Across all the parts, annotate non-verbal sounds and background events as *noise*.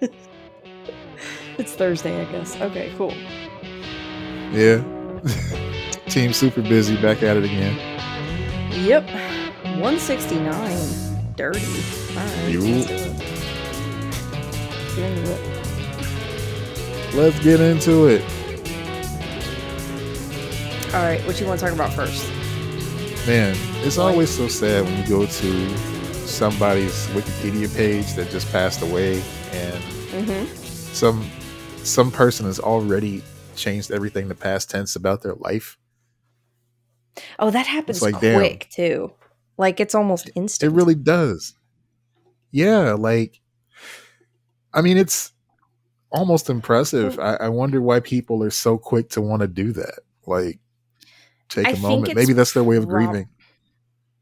*laughs* it's Thursday, I guess. Okay, cool. Yeah. *laughs* Team super busy back at it again. Yep. 169. Dirty. Alright. You- Let's do it. Get into it. Let's get into it. Alright, what you want to talk about first? Man, it's always so sad when you go to somebody's Wikipedia page that just passed away and Mm-hmm. some some person has already changed everything to past tense about their life. Oh, that happens like, damn. quick too. Like it's almost instant. It really does. Yeah, like I mean it's almost impressive. I, I wonder why people are so quick to want to do that. Like take I a moment. Maybe that's their way of grieving.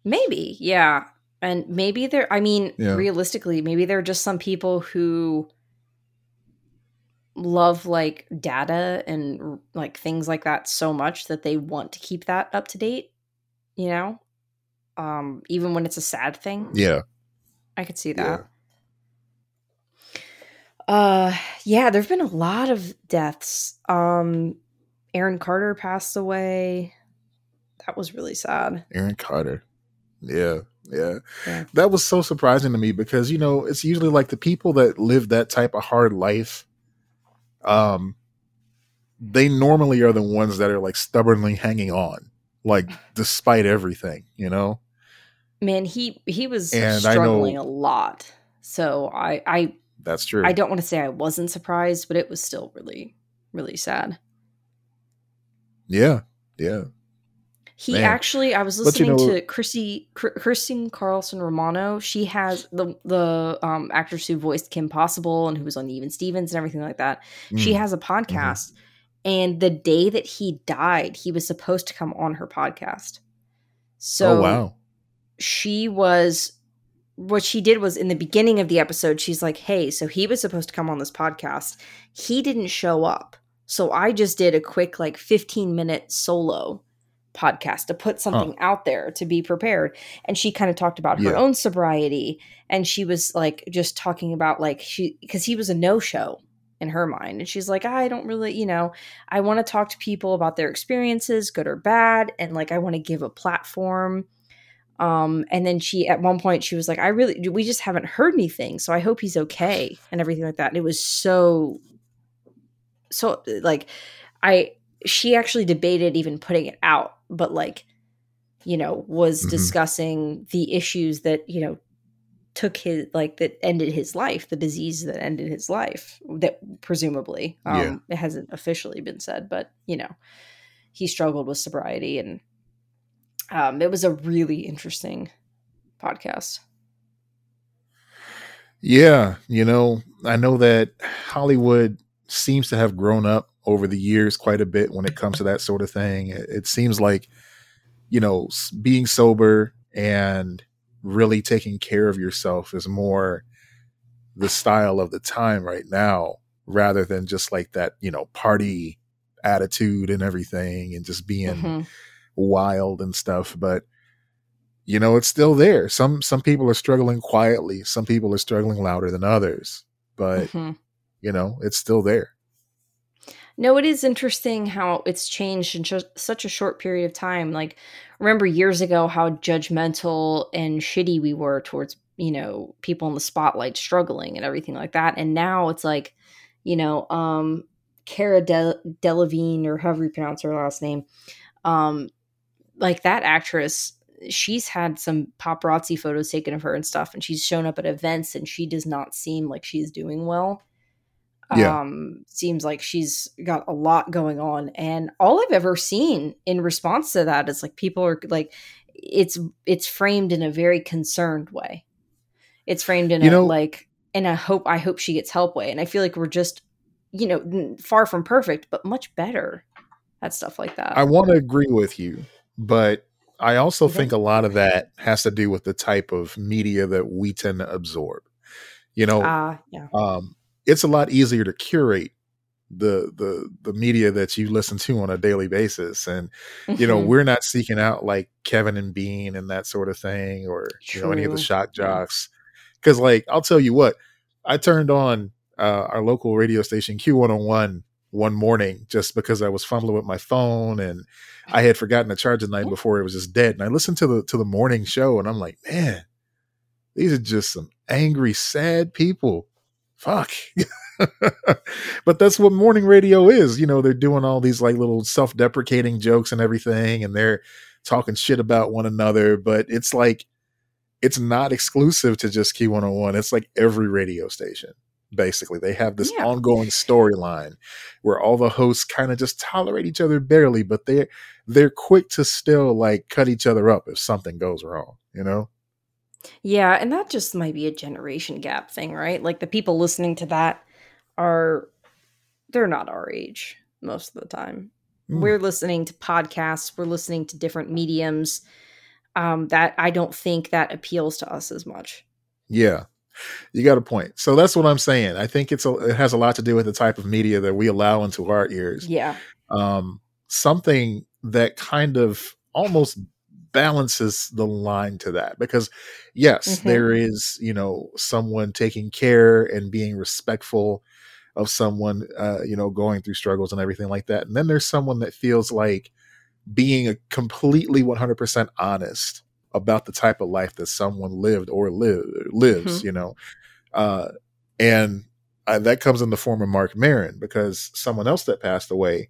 Maybe, yeah. And maybe there, I mean, Yeah. realistically, maybe there are just some people who love like data and like things like that so much that they want to keep that up to date, you know? Um, even when it's a sad thing. Yeah. I could see Yeah. that. Uh yeah, there've been a lot of deaths. Um Aaron Carter passed away. That was really sad. Aaron Carter. Yeah, yeah. Yeah. That was so surprising to me because, you know, it's usually like the people that live that type of hard life, um, they normally are the ones that are like stubbornly hanging on, like despite everything, you know? Man, he he was And struggling know- a lot. So I I That's true. I don't want to say I wasn't surprised, but it was still really really sad. Yeah, yeah. He Man. actually, I was But you listening know- to Chrissy, Chr- Christy Carlson Romano. She has the the um, actress who voiced Kim Possible and who was on Even Stevens and everything like that. She Mm. has a podcast, and the day that he died, he was supposed to come on her podcast. So oh, wow. she was what she did was in the beginning of the episode she's like hey so he was supposed to come on this podcast he didn't show up so i just did a quick like 15 minute solo podcast to put something out there to be prepared. And she kind of talked about her Yeah. own sobriety and she was like just talking about like she because he was a no show in her mind. And she's like i don't really you know i want to talk to people about their experiences good or bad and like i want to give a platform. Um and then she at one point she was like i really we just haven't heard anything so i hope he's okay and everything like that. And it was so so like i she actually debated even putting it out but like you know was Mhm. discussing the issues that you know took his like that ended his life the disease that ended his life that presumably um Yeah. it hasn't officially been said but you know he struggled with sobriety and um it was a really interesting podcast Yeah, you know, I know that Hollywood seems to have grown up over the years quite a bit when it comes to that sort of thing. It, it seems like, you know, being sober and really taking care of yourself is more the style of the time right now rather than just like that, you know, party attitude and everything and just being Mhm. wild and stuff but you know it's still there some some people are struggling quietly some people are struggling louder than others but Mhm. you know it's still there No, it is interesting how it's changed in ju- such a short period of time. Like, remember years ago how judgmental and shitty we were towards, you know, people in the spotlight struggling and everything like that. And now it's like, you know, um, Cara De- Delevingne or however you pronounce her last name, um, like that actress, she's had some paparazzi photos taken of her and stuff, and she's shown up at events, and she does not seem like she's doing well Yeah. um seems like she's got a lot going on. And all i've ever seen in response to that is like people are like it's it's framed in a very concerned way. It's framed in You a know- like in a hope i hope she gets help way. And i feel like we're just you know far from perfect but much better at stuff like that. I want to agree with you but i also think a lot of that has to do with the type of media that we tend to absorb. You know ah yeah. um, it's a lot easier to curate the the the media that you listen to on a daily basis and you know Mhm. we're not seeking out like kevin and bean and that sort of thing or you know any of the shock jocks because like i'll tell you what i turned on uh, our local radio station Q101 one morning just because I was fumbling with my phone and I had forgotten to charge the night before it was just dead. And I listened to the to the morning show and I'm like, man, these are just some angry, sad people. Fuck. *laughs* but that's what morning radio is. You know, they're doing all these like little self-deprecating jokes and everything, and they're talking shit about one another. But it's like it's not exclusive to just Q101. It's like every radio station basically. They have this yeah. ongoing storyline where all the hosts kind of just tolerate each other barely, but they're they're quick to still like cut each other up if something goes wrong, you know? Yeah, and that just might be a generation gap thing, right? Like the people listening to that are they're not our age most of the time. Mm. We're listening to podcasts, we're listening to different mediums. Um, that I don't think that appeals to us as much. Yeah, you got a point. So that's what I'm saying. I think it's a, it has a lot to do with the type of media that we allow into our ears. Yeah. Um, something that kind of almost balances the line to that because yes, mm-hmm. there is, you know, someone taking care and being respectful of someone uh, you know, going through struggles and everything like that. And then there's someone that feels like being a completely 100% honest about the type of life that someone lived or live, lives, mm-hmm. you know. Uh, and uh, that comes in the form of Marc Maron because someone else that passed away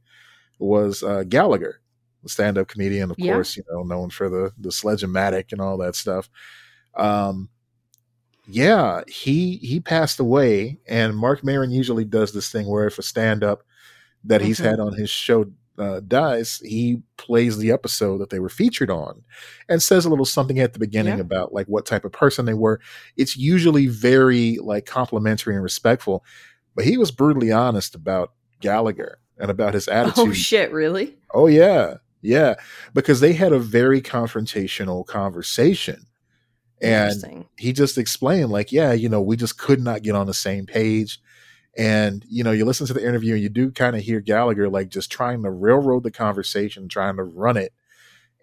was uh, Gallagher, the stand-up comedian, of yeah. course, you know, known for the the sledge-o-matic and all that stuff. Um, yeah, he he passed away, and Marc Maron usually does this thing where if a stand-up that mm-hmm. he's had on his show uh, dies, he plays the episode that they were featured on and says a little something at the beginning yeah. about like what type of person they were. It's usually very like complimentary and respectful, but he was brutally honest about Gallagher and about his *laughs* oh, attitude. Oh shit, really? Oh yeah. Yeah, because they had a very confrontational conversation. And he just explained like, yeah, you know, we just could not get on the same page and you know, you listen to the interview and you do kind of hear Gallagher like just trying to railroad the conversation, trying to run it,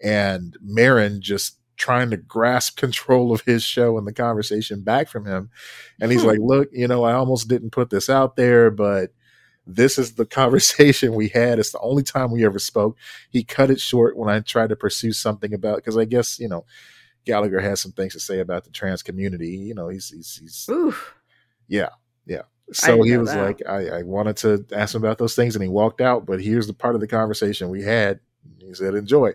and Maron just trying to grasp *laughs* control of his show and the conversation back from him. And he's hmm. like, "Look, you know, I almost didn't put this out there, but." This is the *laughs* conversation we had. It's the only time we ever spoke. He cut it short when I tried to pursue something about because I guess you know Gallagher has some things to say about the trans community. You know, he's he's, he's Oof. yeah, yeah. So he was that. like, I, I wanted to ask him about those things, and he walked out. But here's the part of the conversation we had. He said, "Enjoy."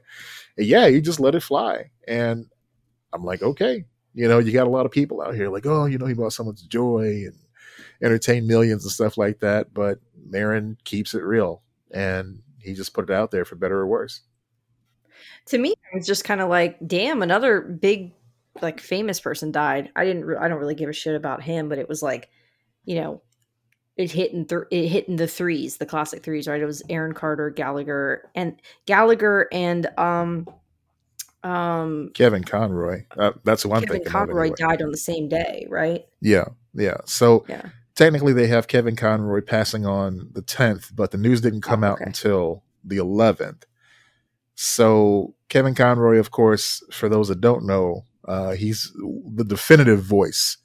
And yeah, he just let it fly, and I'm like, okay, you know, you got a lot of people out here like, oh, you know, he brought someone's joy and entertained millions and stuff like that. But Maron keeps it real, and he just put it out there for better or worse. To me, it was just kind of like, damn, another big, like, famous person died. I didn't, re- I don't really give a shit about him, but it was like you know, it hit in th- it hit in the threes, the classic threes, right? It was Aaron Carter, Gallagher, and Gallagher and um um Kevin Conroy. Uh, that's one thing. Kevin. Conroy anyway. died on the same day, right? Yeah, yeah. So yeah. Technically, they have Kevin Conroy passing on the tenth, but the news didn't come oh, okay. out until the eleventh. So Kevin Conroy, of course, for those that don't know, uh, he's the definitive voice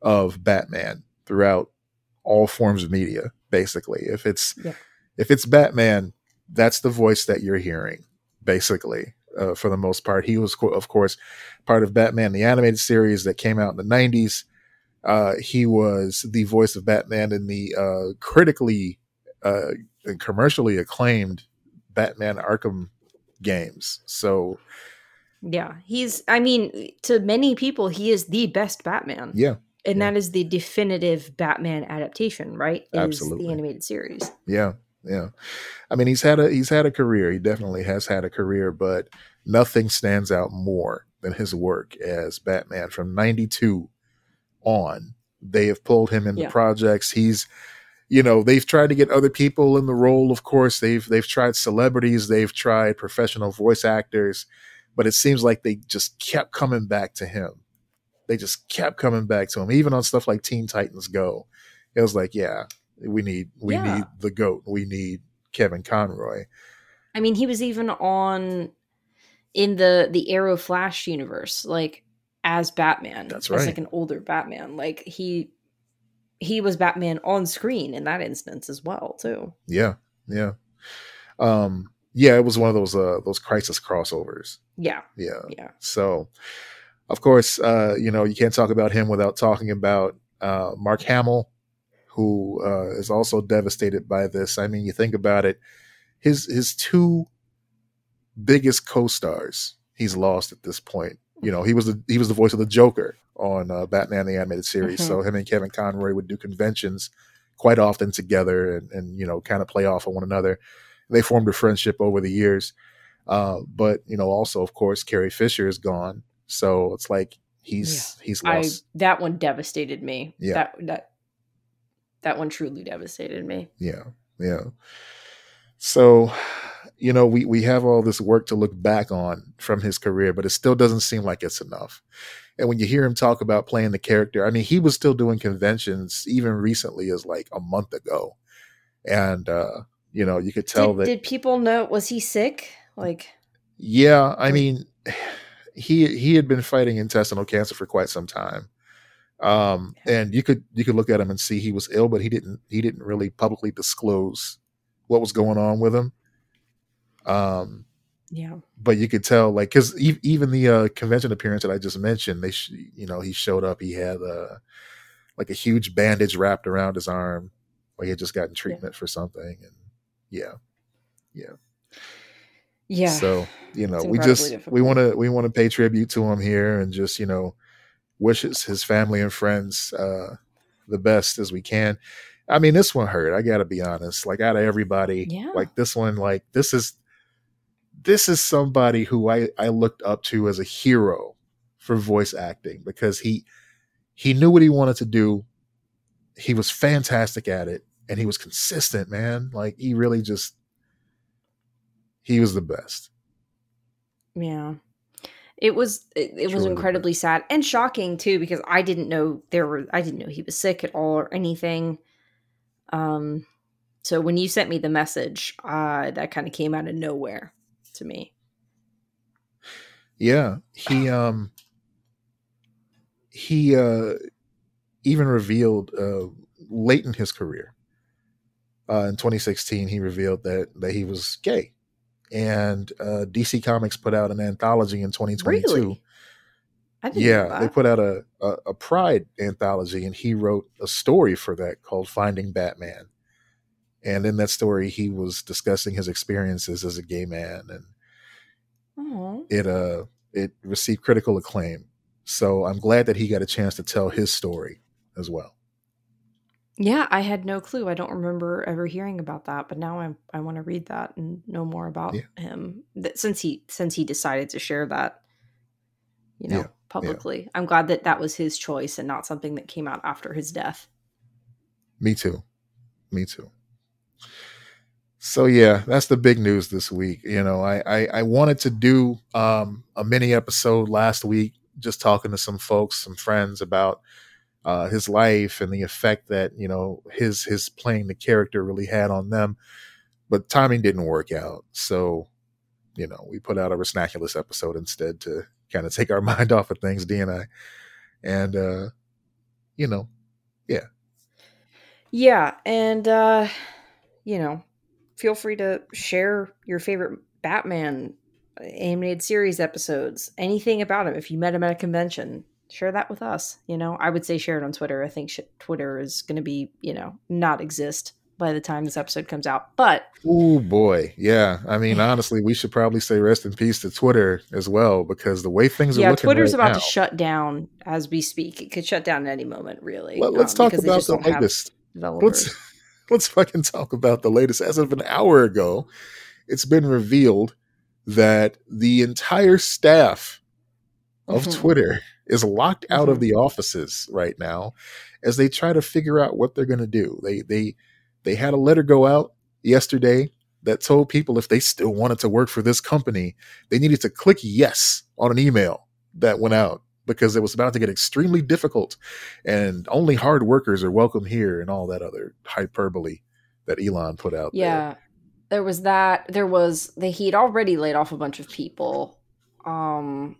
of Batman throughout all forms of media basically if it's yeah. if it's batman that's the voice that you're hearing basically uh, for the most part he was of course part of batman the animated series that came out in the 90s uh, he was the voice of batman in the uh, critically uh, and commercially acclaimed batman arkham games so yeah he's i mean to many people he is the best batman yeah and yeah. that is the definitive Batman adaptation, right? Is Absolutely. the animated series. Yeah, yeah. I mean, he's had a he's had a career. He definitely has had a career, but nothing stands out more than his work as Batman from '92 on. They have pulled him into yeah. projects. He's you know they've tried to get other people in the role of course they've they've tried celebrities they've tried professional voice actors but it seems like they just kept coming back to him they just kept coming back to him, even on stuff like Teen Titans Go. It was like, yeah, we need we yeah. need the goat. We need Kevin Conroy. I mean, he was even on in the the Arrow Flash universe, like as Batman. That's right. As like an older Batman. Like he he was Batman on screen in that instance as well, too. Yeah, yeah, um, yeah. It was one of those uh, those crisis crossovers. Yeah, Yeah. yeah, So, of course, uh, you know you can't talk about him without talking about uh, Mark Hamill, who uh, is also devastated by this. I mean, you think about it, his his two biggest co-stars he's lost at this point. You know, he was the he was the voice of the Joker on uh, Batman the animated series. Mhm. So him and Kevin Conroy would do conventions quite often together, and and you know, kind of play off of one another. They formed a friendship over the years. Uh, but you know, also of course, Carrie Fisher is gone, so it's like he's he's I lost. that one devastated me. Yeah. That that that one truly devastated me. Yeah, yeah. So, you know, we we have all this work to look back on from his career, but it still doesn't seem like it's enough. And when you hear him talk about playing the character, I mean, he was still doing conventions even recently as like a month ago. And uh, you know, you could tell Did, that did people know was he sick? Like Yeah, I mean, *sighs* he he had been fighting intestinal cancer for quite some time, um, and you could you could look at him and see he was ill, but he didn't he didn't really publicly disclose what was going on with him. Um, yeah. but you could tell, like, because e- even the uh, convention appearance that I just mentioned, they sh- you know he showed up, he had uh, like a huge bandage wrapped around his arm, like he had just gotten treatment for something, and yeah, Yeah. Yeah. So you know, we just we want to we want to pay tribute to him here and just you know wishes his, his family and friends uh, the best as we can. I mean, this one hurt. I got to be honest. Like out of everybody, Yeah. like this one, like this is this is somebody who I I looked up to as a hero for voice acting because he he knew what he wanted to do. He was fantastic at it, and he was consistent. Man, like he really just he was the best. Yeah. It was it, it was incredibly sad and shocking too because I didn't know there were I didn't know he was sick at all or anything. Um so when you sent me the message, uh that kind of came out of nowhere to me. Yeah, he um he uh even revealed uh late in his career. Uh in 2016 he revealed that that he was gay. And uh DC Comics put out an anthology in 2022. Really? I didn't know Yeah, they put out a, a a Pride anthology, and he wrote a story for that called "Finding Batman." And in that story, he was discussing his experiences as a gay man, and Aw. it uh it received critical acclaim. So I'm glad that he got a chance to tell his story as well. Yeah, I had no clue. I don't remember ever hearing about that, but now I I want to read that and know more about Yeah. him That since he since he decided to share that, you know, Yeah, publicly. I'm glad that that was his choice and not something that came out after his death. Me too. Me too. So yeah, that's the big news this week. You know, I I, I wanted to do um, a mini episode last week, just talking to some folks, some friends about uh, his life and the effect that you know his his playing the character really had on them. But timing didn't work out, so you know we put out a Resnaculous episode instead to kind of take our *laughs* mind off of things, D and I, and uh, you know, Yeah, yeah, and uh you know, feel free to share your favorite Batman animated series episodes, anything about him if you met him at a convention. Share that with us, you know. I would say share it on Twitter. I think sh- Twitter is going to be, you know, not exist by the time this episode comes out. But Oh boy, yeah. I mean, *laughs* honestly, we should probably say rest in peace to Twitter as well because the way things are yeah, looking Twitter's right about now. to shut down as we speak. It could shut down at any moment, really. Let, us um, talk about the latest. Let's let's fucking talk about the latest. As of an hour ago, it's been revealed that the entire staff of Mhm. Twitter is locked out of Mhm. the offices right now as they try to figure out what they're going to do. They they they had a letter go out yesterday that told people if they still wanted to work for this company, they needed to click yes on an email that went out because it was about to get extremely difficult and only hard workers are welcome here and all that other hyperbole that Elon put out there. Yeah. There was that. There was the he'd already laid off a bunch of people. Um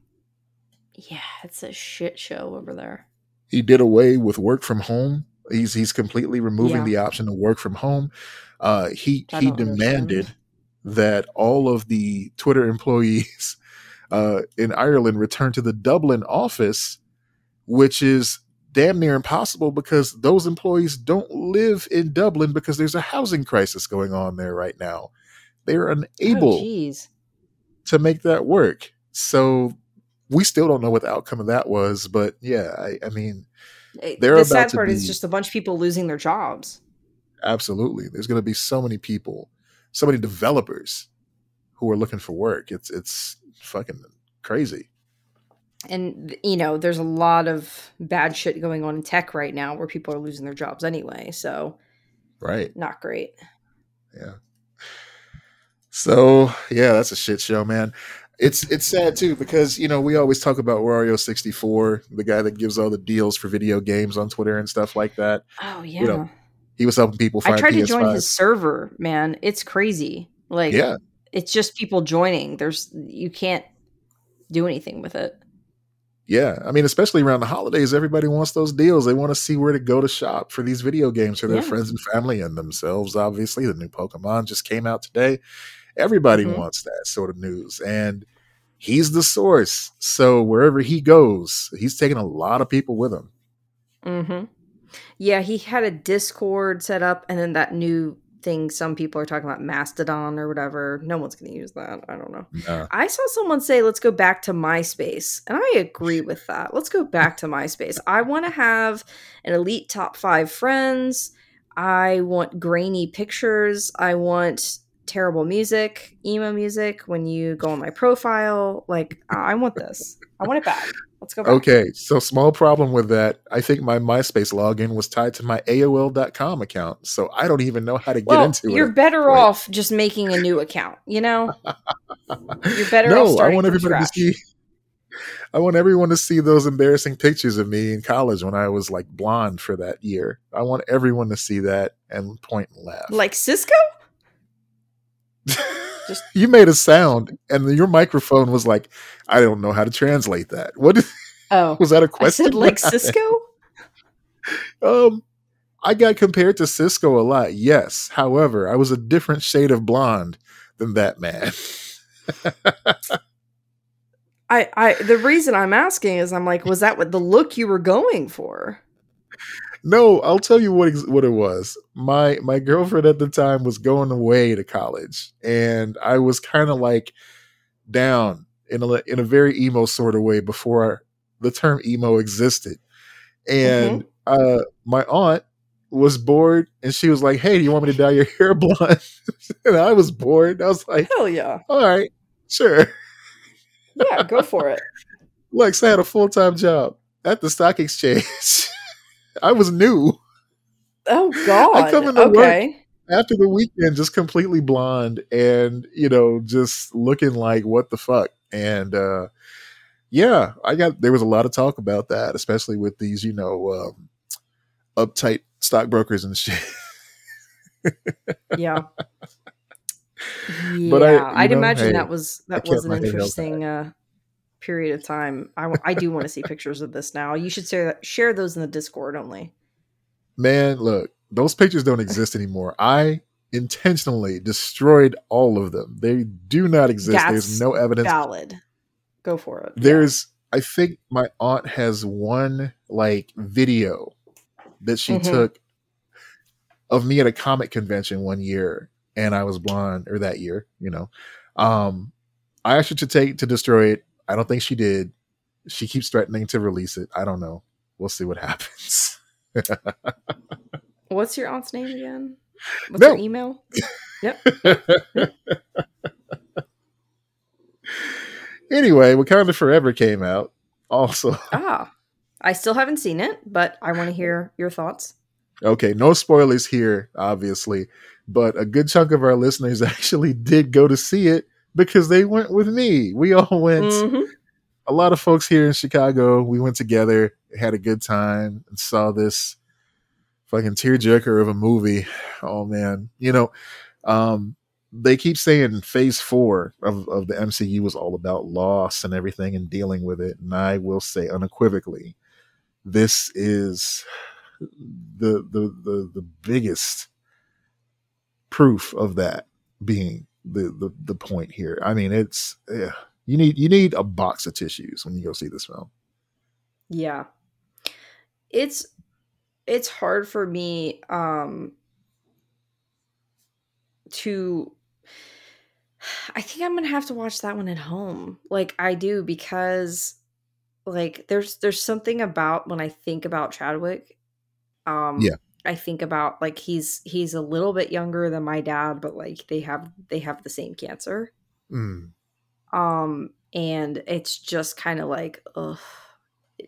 yeah, it's a shit show over there. He did away with work from home He's he's completely removing Yeah. the option to work from home. Uh, he I he don't understand. demanded that all of the Twitter employees uh, in Ireland return to the Dublin office, which is damn near impossible because those employees don't live in Dublin because there's a housing crisis going on there right now. They're Oh, unable jeez. to make that work. So we still don't know what the outcome of that was, but yeah, I, I mean, They're the sad part is just a bunch of people losing their jobs. absolutely. There's going to be so many people, so many developers who are looking for work. It's it's fucking crazy. And you know, there's a lot of bad shit going on in tech right now where people are losing their jobs anyway. So Right. not great. Yeah. So yeah, that's a shit show, man. It's it's sad too because you know we always talk about Wario sixty four, the guy that gives all the deals for video games on Twitter and stuff like that. Oh yeah. You know, He was helping people find I tried to join his server, man. It's crazy. Like Yeah, it's just people joining. There's you can't do anything with it. yeah. I mean, especially around the holidays, everybody wants those deals. They want to see where to go to shop for these video games for their Yeah. friends and family and themselves. Obviously, the new Pokemon just came out today. Everybody Mhm. wants that sort of news, and he's the source. So wherever he goes, he's taking a lot of people with him. Mm-hmm. Yeah, he had a Discord set up, and then that new thing. Some people are talking about Mastodon or whatever. No one's going to use that. I don't know. I saw someone say, let's go back to MySpace. And I agree with that. Let's go back to MySpace. I want to have an elite top five friends. I want grainy pictures. I want terrible music, emo music when you go on my profile. Like, I want this. I want it back. Let's go back. okay, so small problem with that. I think my MySpace login was tied to my AOL.com account, so I don't even know how to get Well, into you're it. better Right. off just making a new account, you know? *laughs* You're better off no, I want everybody to see. I want everyone to see those embarrassing pictures of me in college when I was like blonde for that year. I want everyone to see that and point and laugh. Like Sisqo? Just- you made a sound, and your microphone was like, "I don't know how to translate that." What Oh. was that a question? I said like *laughs* Sisqo? Um, I got compared to Sisqo a lot. Yes, however, I was a different shade of blonde than that man. *laughs* I, I the reason I'm asking is I'm like, was that what the look you were going for? No, I'll tell you what ex- what it was. My my girlfriend at the time was going away to college, and I was kind of like down in a in a very emo sort of way before the term emo existed. And uh, my aunt was bored, and she was like, "Hey, do you want me to dye your *laughs* hair blonde?" *laughs* and I was bored. I was like, Hell yeah. "All right, sure." Yeah, go for it. *laughs* Lex, I had a full time job at the stock exchange. I was new. Oh *laughs* god. I come into work- okay. after the weekend just completely blonde and you know just looking like what the fuck and uh yeah i got there was a lot of talk about that especially with these you know um uptight stockbrokers and shit Yeah. Yeah, *laughs* But I, I'd know, imagine hey, that was that was an my head held interesting uh, period of time. I, w- I do want to see pictures of this now. You should share share those in the Discord only. man look those pictures don't exist anymore i intentionally destroyed all of them they do not exist That's there's no evidence Valid. Go for it. Yeah. there's i think my aunt has one like video that she Mhm. took of me at a comic convention one year and i was blonde or that year you know um i asked her to take to destroy it i don't think she did she keeps threatening to release it i don't know we'll see what happens *laughs* What's your aunt's name again? What's No. her email? Yep. *laughs* anyway wakanda forever came out also *laughs* Ah, I still haven't seen it, but I want to hear your thoughts. Okay, no spoilers here, obviously, but a good chunk of our listeners actually did go to see it because they went with me. We *laughs* all went. Mhm. A lot of folks here in Chicago, we went together, had a good time, and saw this fucking tearjerker of a movie. *sighs* Oh man, you know, um, they keep saying Phase Four of of the MCU was all about loss and everything and dealing with it, and I will say unequivocally, this is the the the the biggest proof of that being the the the point here. I mean, it's yeah, you need you need a box of tissues when you go see this film. Yeah. It's it's hard for me um to I think I'm going to have to watch that one at home. Like I do because like there's there's something about when I think about Chadwick um Yeah. I think about like he's he's a little bit younger than my dad but like they have they have the same cancer. Mm. Um and it's just kind of like ugh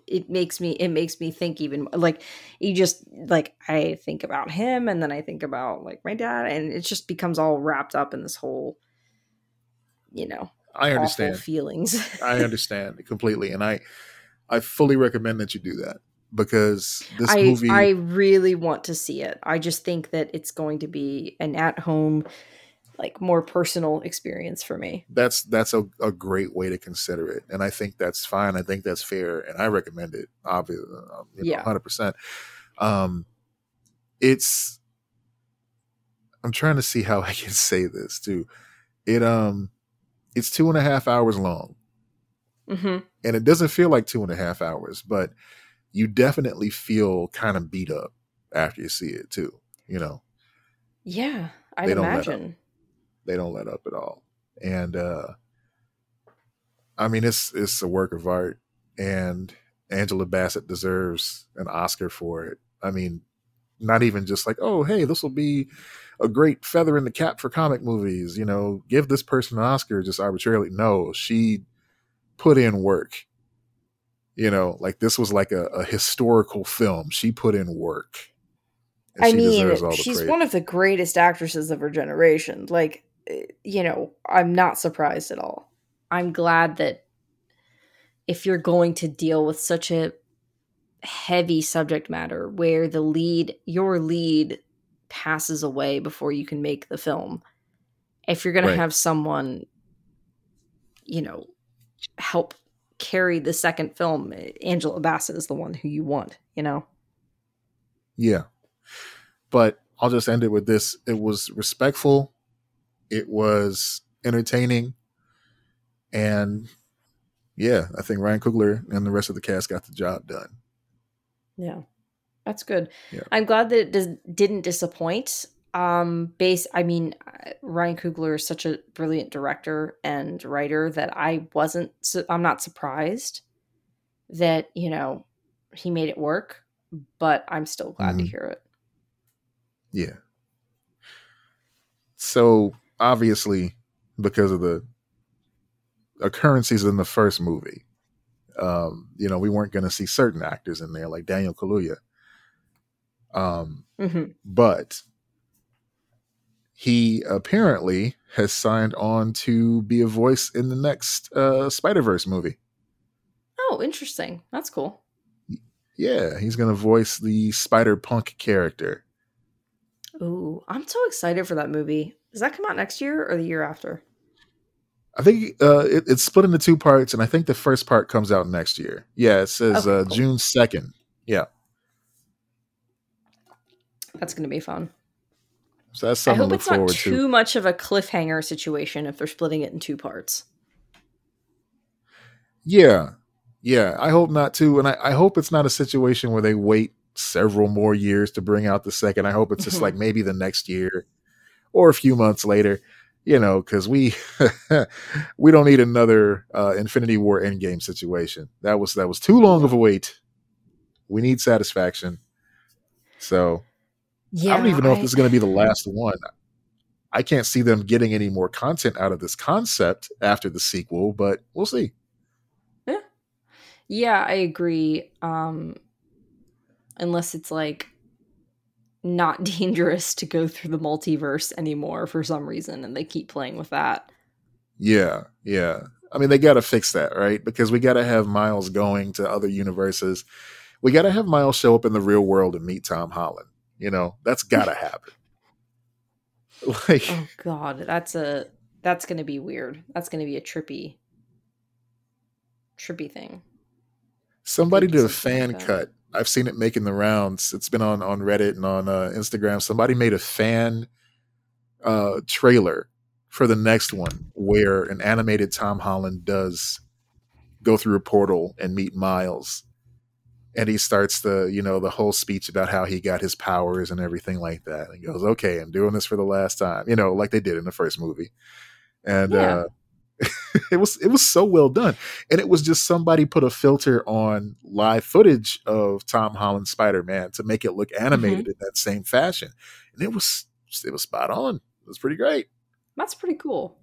it makes me it makes me think even like you just like I think about him and then I think about like my dad and it just becomes all wrapped up in this whole you know I understand. feelings. I understand completely, and I I fully recommend that you do that because this I movie. I really want to see it. I just think that it's going to be an at home like more personal experience for me. that's that's a, a great way to consider it, and I think that's fine. I think that's fair, and I recommend it. Obviously, know, Yeah. hundred percent. Um, it's. I'm trying to see how I can say this too. It um, it's two and a half hours long. hmm and it doesn't feel like two and a half hours, but you definitely feel kind of beat up after you see it too. You know, Yeah, I'd They don't let up. imagine. they don't let up at all, and uh I mean it's it's a work of art, and Angela Bassett deserves an Oscar for it. I mean, not even just like, oh, hey, this will be a great feather in the cap for comic movies. You know, give this person an Oscar just arbitrarily. No, she put in work. You know, like this was like a, a historical film. She put in work. I she mean, deserves all the she's credit. one of the greatest actresses of her generation. Like, eh, you know, I'm not surprised at all. I'm glad that if you're going to deal with such a heavy subject matter where the lead, your lead, passes away before you can make the film, if you're going Right. to have someone, you know, help carry the second film, Angela Bassett is the one who you want, you know? Yeah. But I'll just end it with this. It was respectful. It was entertaining. And yeah, I think Ryan Coogler and the rest of the cast got the job done. Yeah, that's good. Yeah. I'm glad that it does, didn't disappoint. Um, base. I mean, uh, Ryan Coogler is such a brilliant director and writer that I wasn't. Su- I'm not surprised that you know he made it work, but I'm still glad to Mhm. hear it. Yeah. So obviously, because of the occurrences in the first movie, um, you know, we weren't going to see certain actors in there like Daniel Kaluuya. Um, hmm but he apparently has signed on to be a voice in the next uh, Spider Verse movie. Oh, interesting. That's cool. Yeah, he's going to voice the Spider Punk character. Ooh, I'm so excited for that movie. Does that come out next year or the year after? I think uh, it, it's split into two parts, and I think the first part comes out next year. Yeah, it says Okay, uh, cool. June second. Yeah. That's going to be fun. So that's I something to hope look it's not too to. much of a cliffhanger situation if they're splitting it in two parts. Yeah, yeah. I hope not too, and I, I hope it's not a situation where they wait several more years to bring out the second. I hope it's just like *laughs* maybe the next year or a few months later. You know, because we *laughs* we don't need another uh, Infinity War Endgame situation. That was that was too long of a wait. We need satisfaction. So Yeah, I don't even know if this is going to be the last one. I can't see them getting any more content out of this concept after the sequel, but we'll see. Yeah, I agree. Um unless it's like not *laughs* dangerous to go through the multiverse anymore for some reason and they keep playing with that. Yeah, yeah. I mean, they got to fix that, right? Because we got to have Miles going to other universes. We got to have Miles show up in the real world and meet Tom Holland. You know, that's got to *laughs* happen. Like, Oh god, that's a that's to be weird. That's to be a trippy trippy thing. somebody did a fan like cut I've seen it making the rounds. It's been on on Reddit and on uh, Instagram. Somebody made a fan uh, trailer for the next one where an animated Tom Holland does go through a portal and meet Miles. And he starts the, you know, the whole speech about how he got his powers and everything like that. And he goes, "Okay, I'm doing this for the last time," you know, like they did in the first movie. And yeah. uh, *laughs* it was it was so well done, and it was just somebody put a filter on live footage of Tom Holland Spider Man to make it look animated mm-hmm. in that same fashion, and it was it was spot on. It was pretty great. That's pretty cool.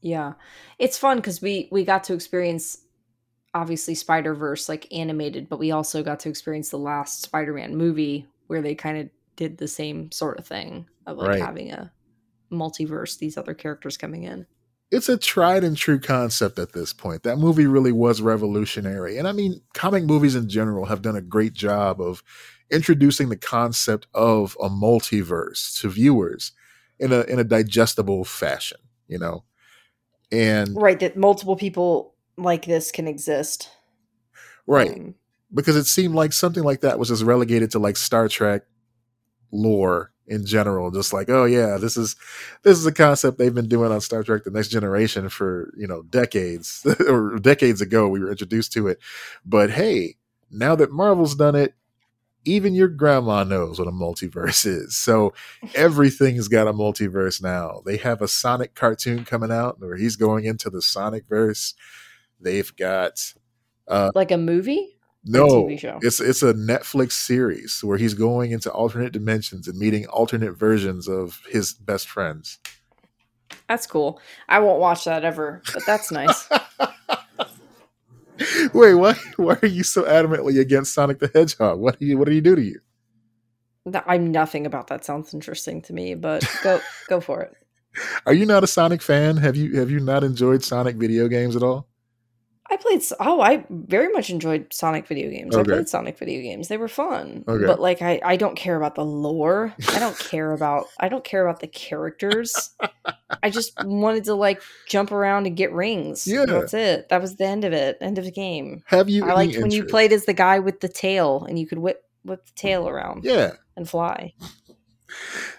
Yeah, it's fun because we we got to experience obviously Spider Verse like animated, but we also got to experience the last Spider Man movie where they kind of did the same sort of thing of like right. having a multiverse, these other characters coming in it's a tried and true concept at this point. That movie really was revolutionary. And I mean, comic movies in general have done a great job of introducing the concept of a multiverse to viewers in a in a digestible fashion, you know. And right that multiple people like this can exist. Right. Um, because it seemed like something like that was just relegated to like Star Trek lore in general. Just like oh yeah this is this is a concept they've been doing on star trek the next generation for you know decades *laughs* or decades ago. We were introduced to it. But hey now that marvel's done it even your grandma knows what a multiverse *laughs* is. So everything's got a multiverse now. They have a sonic cartoon coming out where he's going into the sonic verse they've got uh like a movie no, TV show. It's it's a Netflix series where he's going into alternate dimensions and meeting alternate versions of his best friends. That's cool. I won't watch that ever, but that's nice. *laughs* Wait, why why are you so adamantly against Sonic the Hedgehog? What do you what did he do to you? I'm nothing about that sounds interesting to me, but go *laughs* go for it. Are you not a Sonic fan? Have you have you not enjoyed Sonic video games at all? I played. Oh, I very much enjoyed Sonic video games. Okay. I played Sonic video games. They were fun. Okay. But like, I I don't care about the lore. I don't care about. I don't care about the characters. I just wanted to like jump around and get rings. Yeah, that's it. That was the end of it. End of the game. Have you? I liked when you played as the guy with the tail and you could whip whip the tail around. Yeah, and fly.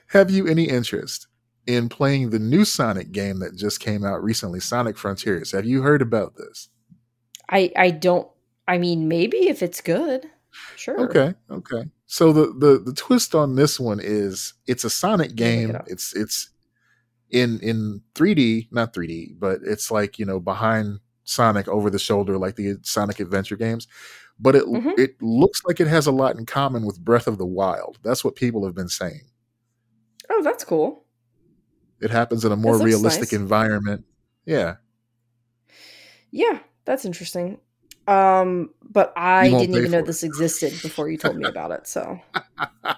Have you any interest in playing the new Sonic game that just came out recently, Sonic Frontiers? Have you heard about this? I I don't. I mean, maybe if it's good, sure. Okay, okay. So the the the twist on this one is it's a Sonic game. It it's it's in in 3D, not 3D, but it's like you know behind Sonic over the shoulder, like the Sonic Adventure games. But it mm-hmm. it looks like it has a lot in common with Breath of the Wild. That's what people have been saying. Oh, that's cool. It happens in a more realistic nice. environment. Yeah. Yeah, that's interesting. Um, but I didn't even know it. this existed before you told me about it. So,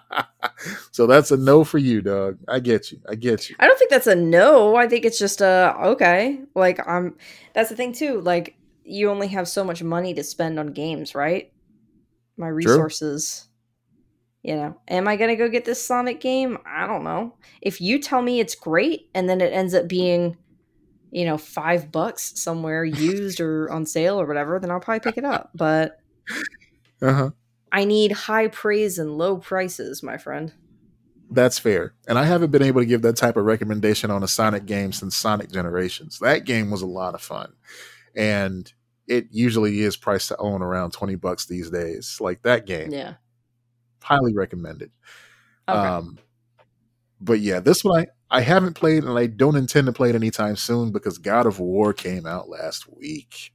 *laughs* so that's a no for you, dog. I get you. I get you. I don't think that's a no. I think it's just a okay. Like I'm. That's the thing too. Like you only have so much money to spend on games, right? My resources. True. You know, am I gonna go get this Sonic game? I don't know. If you tell me it's great and then it ends up being you know, five bucks somewhere used or on sale or whatever, then I'll probably pick it up. But uh-huh. I need high praise and low prices, my friend. That's fair. And I haven't been able to give that type of recommendation on a Sonic game since Sonic Generations. That game was a lot of fun. And it usually is priced to own around 20 bucks these days. Like that game. Yeah. Highly recommended. Okay. Um, but yeah, this one I, I haven't played and I don't intend to play it anytime soon because God of War came out last week.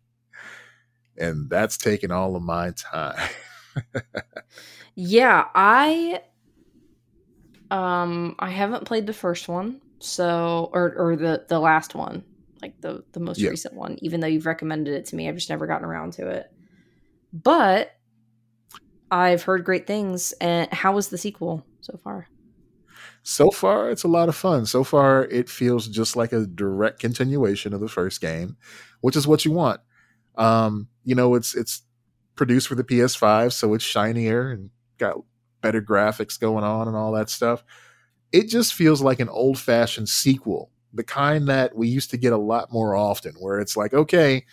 And that's taken all of my time. *laughs* yeah, I um I haven't played the first one, so or or the the last one, like the the most yeah. recent one, even though you've recommended it to me, I've just never gotten around to it. But I've heard great things and how was the sequel so far? So far it's a lot of fun. So far it feels just like a direct continuation of the first game, which is what you want. Um, you know, it's it's produced for the PS5, so it's shinier and got better graphics going on and all that stuff. It just feels like an old-fashioned sequel, the kind that we used to get a lot more often, where it's like, okay,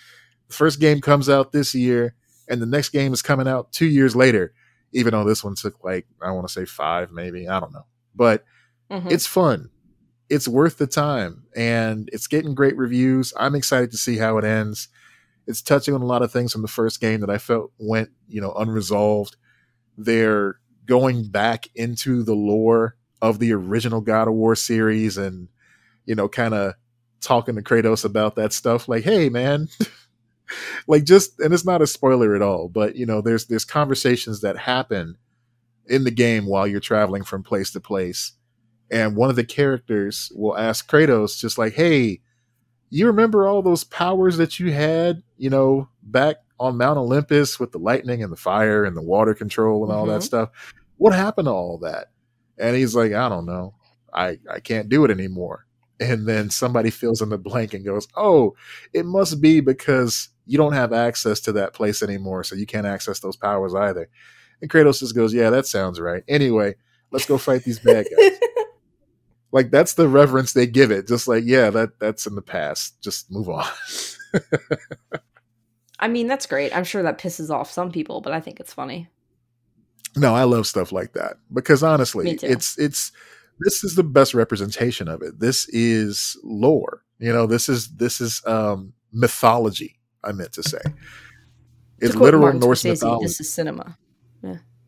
the first game comes out this year and the next game is coming out 2 years later even though this one took like I want to say five, maybe I don't know, but Mhm. it's fun. It's worth the time, and it's getting great reviews. I'm excited to see how it ends. It's touching on a lot of things from the first game that I felt went, you know, unresolved. They're going back into the lore of the original God of War series, and you know, kind of talking to Kratos about that stuff. Like, hey, man, *laughs* like just, and it's not a spoiler at all, but you know, there's there's conversations that happen in the game while you're traveling from place to place and one of the characters will ask Kratos just like, "Hey, you remember all those powers that you had, you know, back on Mount Olympus with the lightning and the fire and the water control and all that Mhm. stuff? What happened to all that?" And he's like, "I don't know. I I can't do it anymore." And then somebody fills in the blank and goes, "Oh, it must be because you don't have access to that place anymore, so you can't access those powers either." And Kratos just goes, "Yeah, that sounds right. Anyway, let's go fight these bad *laughs* guys." Like that's the reverence they give it. Just like yeah that that's in the past. Just move on. *laughs* I mean, that's great. I'm sure that pisses off some people, but I think it's funny. no i love stuff like that. Because honestly it's it's this is the best representation of it. This is lore. You know this is this is um mythology i meant to say. It's literal Martin norse Scorsese, mythology. This is cinema.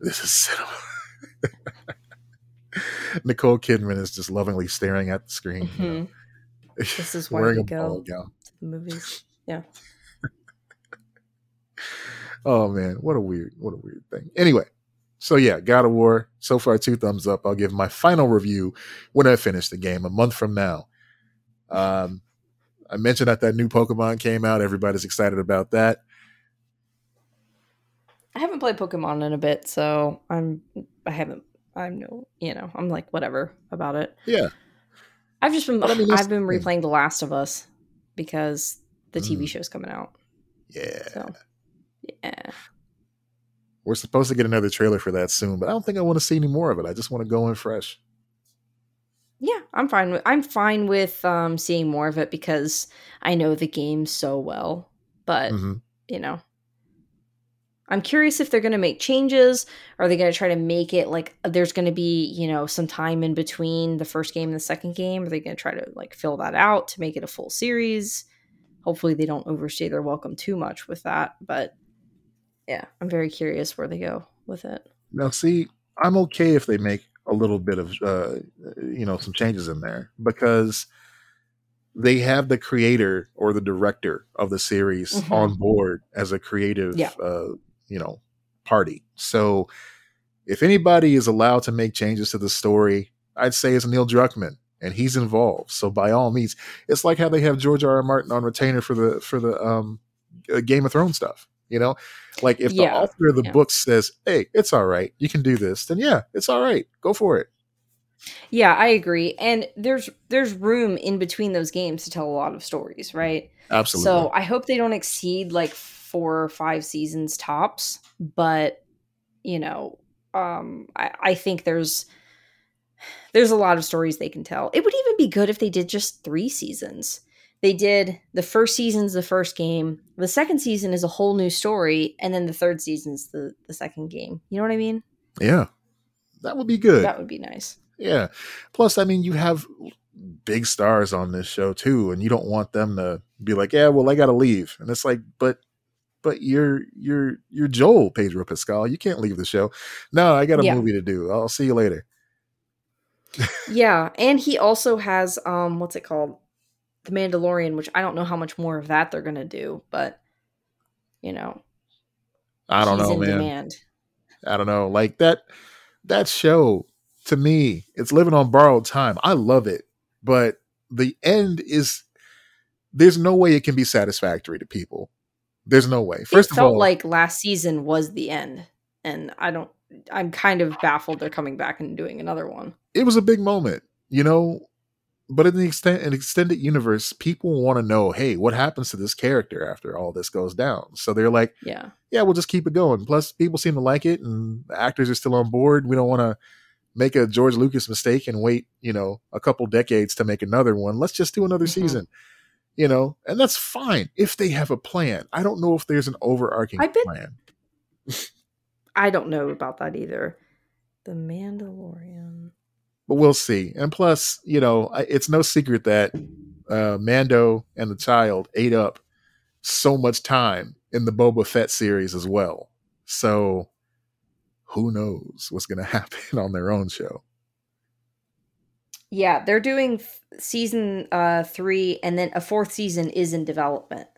this is cinema *laughs* nicole kidman is just lovingly staring at the screen you know, Mhm. This is *laughs* why wearing we go to the movies. Yeah. *laughs* oh man, what a weird, what a weird thing. Anyway, so yeah, God of War. So far, two thumbs up. I'll give my final review when I finish the game a month from now. Um, I mentioned that that new Pokemon came out. Everybody's excited about that. I haven't played Pokemon in a bit, so I'm I haven't I'm no you know, I'm like whatever about it. Yeah, I've just been I mean, I've been replaying The Last of Us because the TV Mm. show's coming out. yeah. So yeah. We're supposed to get another trailer for that soon, but I don't think I want to see any more of it. I just want to go in fresh. Yeah, I'm fine with I'm fine with um seeing more of it because I know the game so well. But, hmm you know, I'm curious if they're going to make changes. Are they going to try to make it like there's going to be, you know, some time in between the first game and the second game? Are they going to try to like fill that out to make it a full series? Hopefully they don't overstay their welcome too much with that, but yeah, I'm very curious where they go with it. Now, see, I'm okay if they make a little bit of, uh, you know, some changes in there because they have the creator or the director of the series Mhm. on board as a creative, Yeah. uh, you know, party. So if anybody is allowed to make changes to the story, I'd say it's Neil Druckmann, and he's involved. So by all means, it's like how they have George R. R. Martin on retainer for the for the um, uh, Game of Thrones stuff. You know, like if the author of the yeah. book says, "Hey, it's all right, you can do this," then yeah, it's all right, go for it. Yeah, I agree. And there's there's room in between those games to tell a lot of stories, right? Absolutely. So I hope they don't exceed like four or five seasons tops, but you know, um I, I think there's there's a lot of stories they can tell. It would even be good if they did just three seasons. They did the first season's the first game, the second season is a whole new story, and then the third season's the, the second game. You know what I mean? yeah, that would be good. That would be nice. Yeah. Plus, I mean, you have big stars on this show too, and you don't want them to be like, "Yeah, well, I got to leave," and it's like, but. But you're you're you're Joel Pedro Pascal. You can't leave the show. No, I got a Yeah. movie to do. I'll see you later. Yeah, and he also has um what's it called? The Mandalorian, which I don't know how much more of that they're gonna do, but you know, I don't know, man. demand. I don't know. Like that that show to me, it's living on borrowed time. I love it, but the end is there's no way it can be satisfactory to people. There's no way. First it of felt all, like last season was the end, and I don't. I'm kind of baffled they're coming back and doing another one. it was a big moment, you know. But in the extent an extended universe, people want to know, hey, what happens to this character after all this goes down? So they're like, Yeah, yeah, we'll just keep it going. Plus, people seem to like it, and the actors are still on board. We don't want to make a George Lucas mistake and wait, you know, a couple decades to make another one. Let's just do another Mhm. season, you know, and that's fine if they have a plan. I don't know if there's an overarching I bet- plan. I don't know about that either. The Mandalorian. But we'll see. And plus, you know, it's no secret that uh, Mando and the child ate up so much time in the Boba Fett series as well. So who knows what's going *laughs* to happen on their own show? Yeah, they're doing f- season uh 3 and then a fourth season is in development.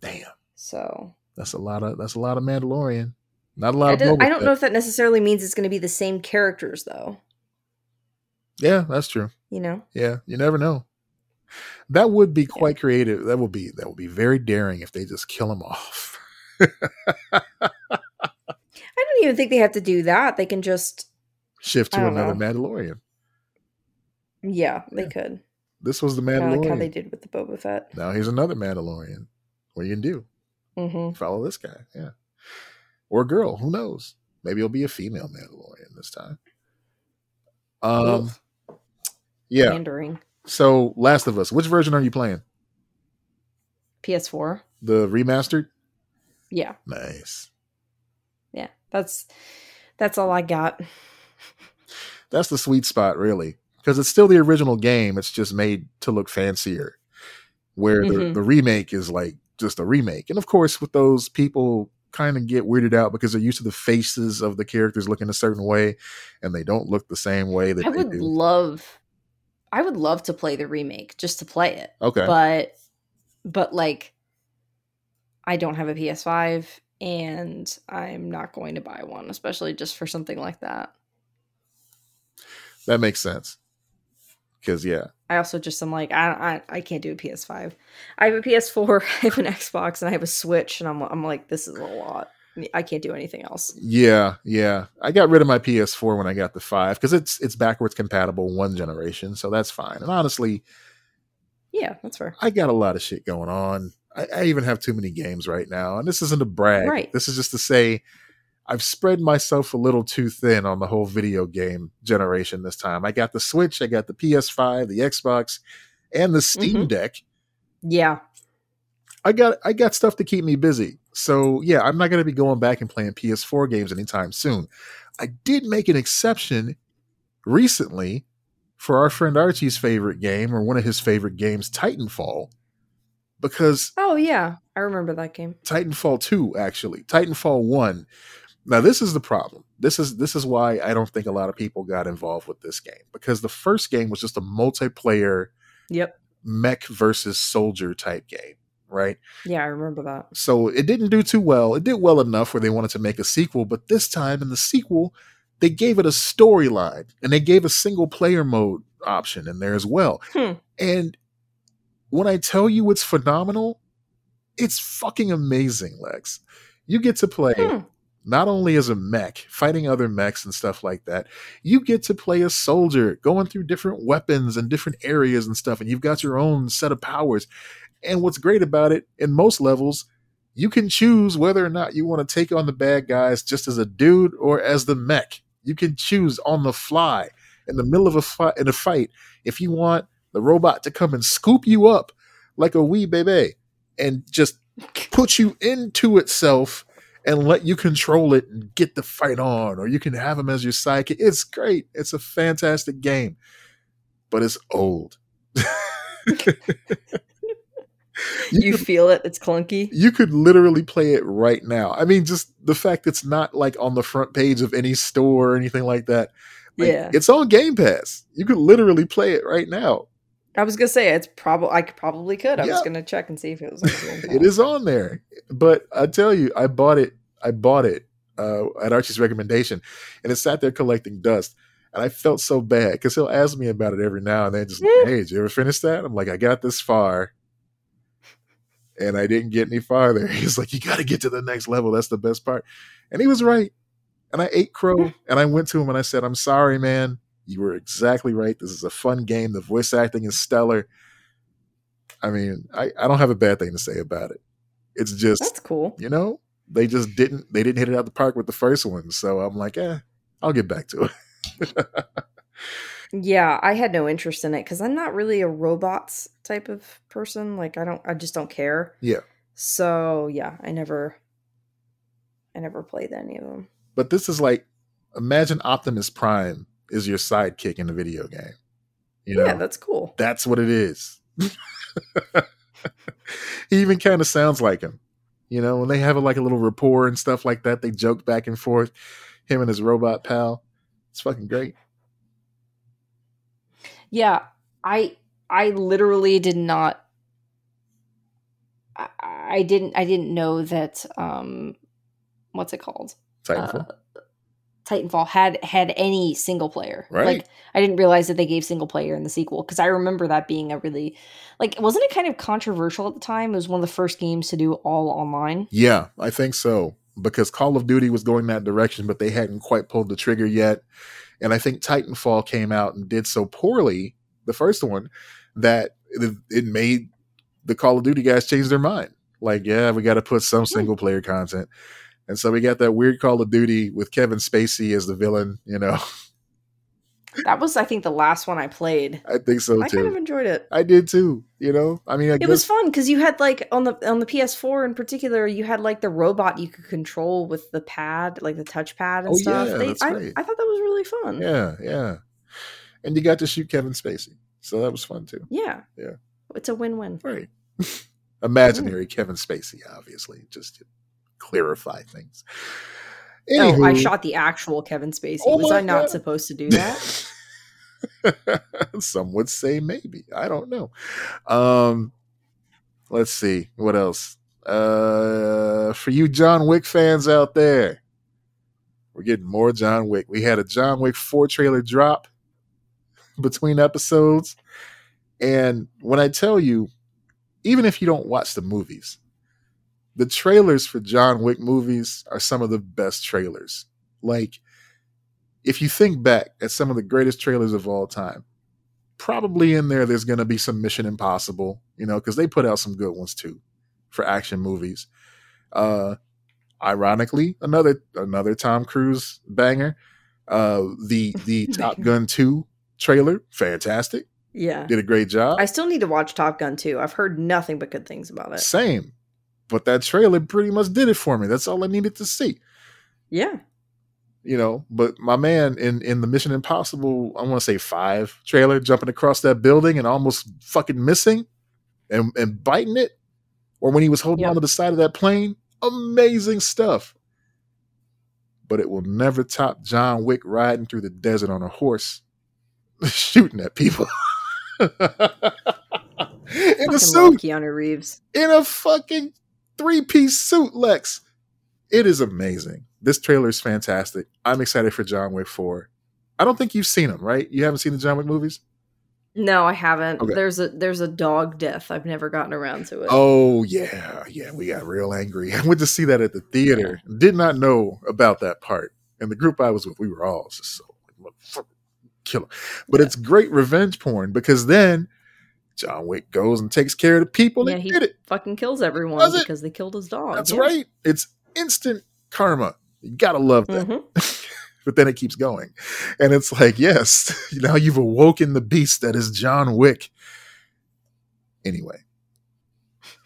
Damn, So, that's a lot of that's a lot of Mandalorian. Not a lot I of. don't, I don't know if that necessarily means it's going to be the same characters though, Yeah, that's true. you know. Yeah, you never know. That would be quite creative. That would be that would be very daring if they just kill him off. *laughs* I don't even think they have to do that. They can just Shift to another know. Mandalorian. Yeah, they Yeah. could. This was the Mandalorian. like how they did with the Boba Fett. now here's another Mandalorian. What are you gonna do? hmm Follow this guy, yeah, or girl? Who knows? Maybe it'll be a female Mandalorian this time. Um, yeah. Pandering. So, Last of Us. Which version are you playing? PS4. The remastered. Yeah, Nice. yeah. That's that's all I got. That's the sweet spot, really, because it's still the original game. It's just made to look fancier. Where the, Mhm. the remake is like just a remake, and of course, with those people kind of get weirded out because they're used to the faces of the characters looking a certain way, and they don't look the same way that I they would do. love I would love to play the remake just to play it. Okay. But but like I don't have a PS5 and I'm not going to buy one, especially just for something like that. that makes sense. Because yeah, I also just am like I, I I can't do a PS5. I have a PS4, *laughs* I have an Xbox, and I have a Switch, and I'm I'm like this is a lot. I can't do anything else. yeah, yeah. I got rid of my PS4 when I got the five because it's it's backwards compatible one generation, so that's fine. And honestly, Yeah, that's fair. I got a lot of shit going on. I, I even have too many games right now. And this isn't a brag. Right. This is just to say I've spread myself a little too thin on the whole video game generation this time. I got the Switch, I got the PS5, the Xbox, and the Steam Mhm. Deck. Yeah. I got I got stuff to keep me busy. So yeah, I'm not gonna be going back and playing PS4 games anytime soon. I did make an exception recently for our friend Archie's favorite game, or one of his favorite games, Titanfall. Because Oh yeah, I remember that game. Titanfall 2 actually. Titanfall 1. Now this is the problem. This is this is why I don't think a lot of people got involved with this game because the first game was just a multiplayer Yep. mech versus soldier type game, right? Yeah, I remember that. So it didn't do too well. It did well enough where they wanted to make a sequel, but this time in the sequel they gave it a storyline and they gave a single player mode option in there as well. Hmm. And when I tell you it's phenomenal, it's fucking amazing, Lex. You get to play Hmm. Not only as a mech, fighting other mechs and stuff like that, you get to play a soldier going through different weapons and different areas and stuff, and you've got your own set of powers. And what's great about it, in most levels, you can choose whether or not you want to take on the bad guys just as a dude or as the mech. You can choose on the fly in the middle of a fight in a fight if you want the robot to come and scoop you up like a wee baby and just *laughs* put you into itself and let you control it and get the fight on, or you can have him as your sidekick. It's great. It's a fantastic game, but it's old. *laughs* You feel it? It's clunky. you could literally play it right now. I mean, just the fact it's not like on the front page of any store or anything like that. Like, Yeah. it's on Game Pass. You could literally play it right now. I was gonna say it's probably I probably could. I Yeah. was gonna check and see if it was. on Game *laughs* it is on there. But I tell you, I bought it. I bought it uh, at Archie's recommendation, and it sat there collecting dust. And I felt so bad because he'll ask me about it every now and then. Just, *laughs* hey, did you ever finish that? I'm like, I got this far, and I didn't get any farther. *laughs* He's like, you got to get to the next level. That's the best part. And he was right. And I ate crow, and I went to him and I said, I'm sorry, man. You were exactly right. This is a fun game. The voice acting is stellar. I mean, I, I don't have a bad thing to say about it. It's just That's cool. you know they just didn't they didn't hit it out the park with the first one so i'm like eh i'll get back to it *laughs* Yeah, I had no interest in it because I'm not really a robots type of person. Like I don't, I just don't care. Yeah. So yeah, I never, I never played any of them. But this is like, imagine Optimus Prime is your sidekick in the video game. You know, yeah, that's cool. that's what it is. *laughs* he even kind of sounds like him. You know, when they have a, like a little rapport and stuff like that, they joke back and forth. Him and his robot pal. It's fucking great. Yeah, I I literally did not I, I didn't I didn't know that um what's it called? Titanfall. Uh, Titanfall had had any single player. Right. Like I didn't realize that they gave single player in the sequel because I remember that being a really like wasn't it kind of controversial at the time? It was one of the first games to do all online. yeah, I think so. Because Call of Duty was going that direction, but they hadn't quite pulled the trigger yet. And I think Titanfall came out and did so poorly, the first one, that it, it made the Call of Duty guys change their mind. Like, yeah, we got to put some hmm. single player content. And so we got that weird Call of Duty with Kevin Spacey as the villain, you know. *laughs* That was I think the last one I played. I think so too. I kind of enjoyed it. I did too, you know. I mean, I It guess was fun because you had like on the on the PS4 in particular, you had like the robot you could control with the pad, like the touchpad and Oh, stuff. yeah, They- that's I, right. I thought that was really fun. Yeah, yeah. And you got to shoot Kevin Spacey. So that was fun too. Yeah. Yeah. It's a win-win. Right. *laughs* Imaginary mm. Kevin Spacey, obviously, just clarify things. Oh, I shot the actual Kevin Spacey. Oh was I not God. supposed to do *laughs* that? Some would say maybe. I don't know. Um, let's see what else. Uh, for you John Wick fans out there, we're getting more John Wick. We had a John Wick four trailer drop *laughs* between episodes, and when I tell you, even if you don't watch the movies, the trailers for John Wick movies are some of the best trailers. Like if you think back at some of the greatest trailers of all time, probably in there there's going to be some Mission Impossible, you know, because they put out some good ones too for action movies. Uh, ironically, another another Tom Cruise banger, uh, the the *laughs* Top Gun two trailer, fantastic, yeah. did a great job. I still need to watch Top Gun 2. I've heard nothing but good things about it. Same, but that trailer pretty much did it for me. That's all I needed to see. Yeah. you know but my man in in the mission impossible i want to say five trailer jumping across that building and almost fucking missing and and biting it or when he was holding Yep. onto the side of that plane amazing stuff but it will never top john wick riding through the desert on a horse *laughs* shooting at people *laughs* in a suit Keanu Reeves. in a fucking three piece suit, Lex. It is amazing. This trailer is fantastic. I'm excited for John Wick 4. I don't think you've seen them, right? You haven't seen the John Wick movies? No, I haven't. Okay. There's a there's a dog death. I've never gotten around to it. Oh, yeah. Yeah, we got real angry. *laughs* I went to see that at the theater. Did not know about that part. And the group I was with, we were all just so like, motherfucker. But Yeah. it's great revenge porn because then John Wick goes and takes care of the people Yeah, that he- did it. Fucking kills everyone because they killed his dog. That's yeah. right. It's instant karma. You gotta love that. Mhm. *laughs* but then it keeps going. And it's like, yes, *laughs* now you've awoken the beast that is John Wick. Anyway,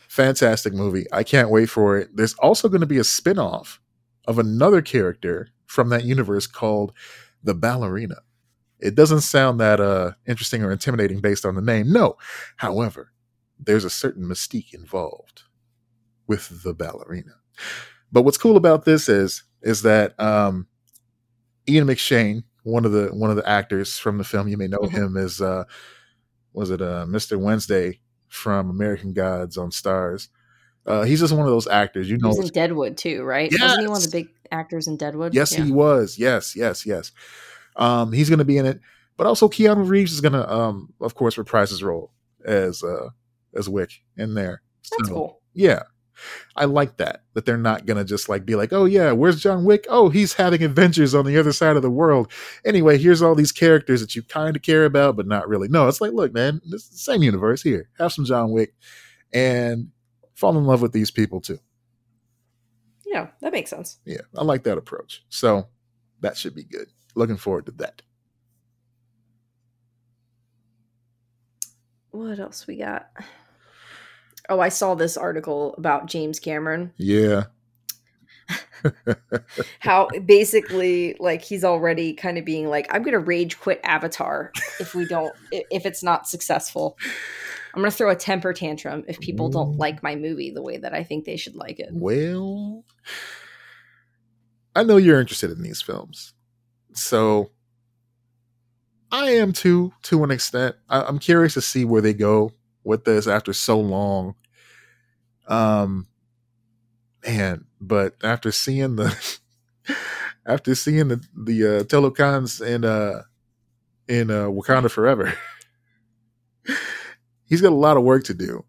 fantastic movie. I can't wait for it. There's also going to be a spin off of another character from that universe called the Ballerina. It doesn't sound that uh, interesting or intimidating based on the name. No. However, there's a certain mystique involved with the ballerina. But what's cool about this is is that um, Ian McShane, one of the one of the actors from the film, you may know Mhm. him as uh, was it uh, Mr. Wednesday from American Gods on Starz. Uh, he's just one of those actors, you know. was in Deadwood too, right? Wasn't he one of the big actors in Deadwood? Yes, Yeah. he was. Yes, yes, yes. Um, he's going to be in it, but also Keanu Reeves is going to, um, of course, reprise his role as uh, as Wick in there. That's So, cool. Yeah, I like that. That they're not going to just like be like, oh yeah, where's John Wick? Oh, he's having adventures on the other side of the world. Anyway, here's all these characters that you kind of care about, but not really. No, it's like, look, man, this is the same universe here. Have some John Wick, and fall in love with these people too. Yeah, that makes sense. Yeah, I like that approach. So that should be good. Looking forward to that. What else we got? Oh, I saw this article about James Cameron. Yeah. *laughs* How basically, like, he's already kind of being like, I'm going to rage quit Avatar if we don't, if it's not successful. I'm going to throw a temper tantrum if people don't like my movie the way that I think they should like it. Well, I know you're interested in these films. So I am too, to an extent. I, am curious to see where they go with this after so long. Um, man, but after seeing the *laughs* after seeing the the uh, Talokan's in uh in uh, Wakanda Forever, *laughs* he's got a lot of work to do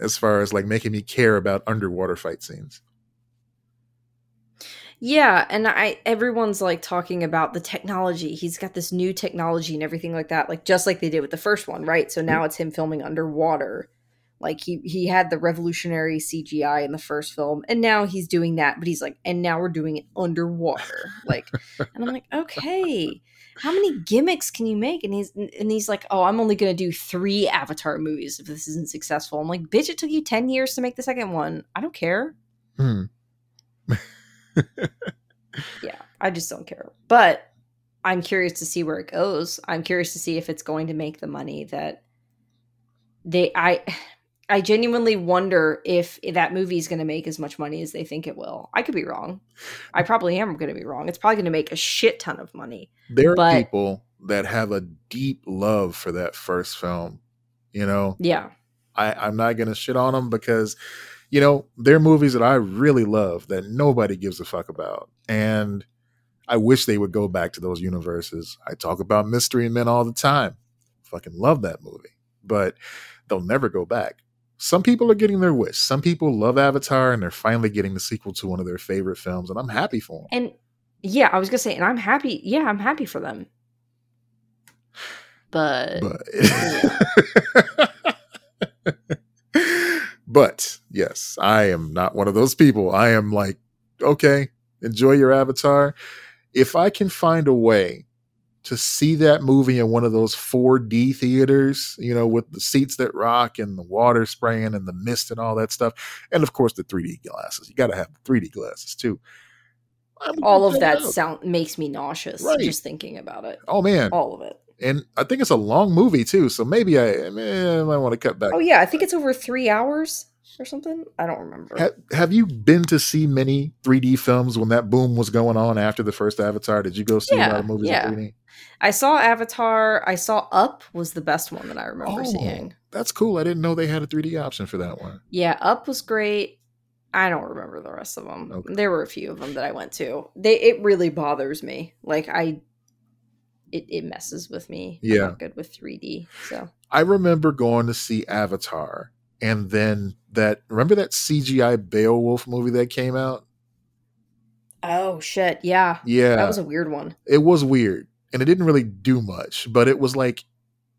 as far as like making me care about underwater fight scenes. Yeah, and I everyone's like talking about the technology. He's got this new technology and everything like that, like just like they did with the first one, right? So now it's him filming underwater. Like he he had the revolutionary CGI in the first film, and now he's doing that, but he's like, and now we're doing it underwater. Like, and I'm like, okay, how many gimmicks can you make? And he's and he's like, oh, I'm only gonna do three Avatar movies if this isn't successful. I'm like, bitch, it took you ten years to make the second one. I don't care. Hmm. *laughs* *laughs* yeah, I just don't care. But I'm curious to see where it goes. I'm curious to see if it's going to make the money that they I *sighs* I genuinely wonder if that movie is going to make as much money as they think it will. I could be wrong. I probably am going to be wrong. It's probably going to make a shit ton of money. There are people that have a deep love for that first film. You know? Yeah. I, I'm not going to shit on them because you know, they're movies that I really love that nobody gives a fuck about. And I wish they would go back to those universes. I talk about Mystery Men all the time. Fucking love that movie. But they'll never go back. Some people are getting their wish. Some people love Avatar and they're finally getting the sequel to one of their favorite films, and I'm happy for them. And yeah, I was gonna say, and I'm happy. Yeah, I'm happy for them. But, but. Yeah. *laughs* *laughs* But yes, I am not one of those people. I am like, okay, enjoy your avatar. If I can find a way to see that movie in one of those 4D theaters, you know, with the seats that rock and the water spraying and the mist and all that stuff, and of course the 3D glasses. You got to have the 3D glasses too. all of that out. sound makes me nauseous right. just thinking about it. Oh man, all of it. And I think it's a long movie too, so maybe I, eh, I might want to cut back. Oh yeah, I think it's over three hours or something. I don't remember. Have, have, you been to see many 3D films when that boom was going on after the first Avatar? Did you go see yeah, a lot of movies yeah. in 3D? I saw Avatar. I saw Up was the best one that I remember oh, seeing. That's cool. I didn't know they had a 3D option for that one. Yeah, Up was great. I don't remember the rest of them. Okay. There were a few of them that I went to. They it really bothers me. Like I it, it messes with me. Yeah. good with 3D. So I remember going to see Avatar and then that remember that CGI Beowulf movie that came out? Oh shit, yeah. Yeah. That was a weird one. It was weird. And it didn't really do much, but it was like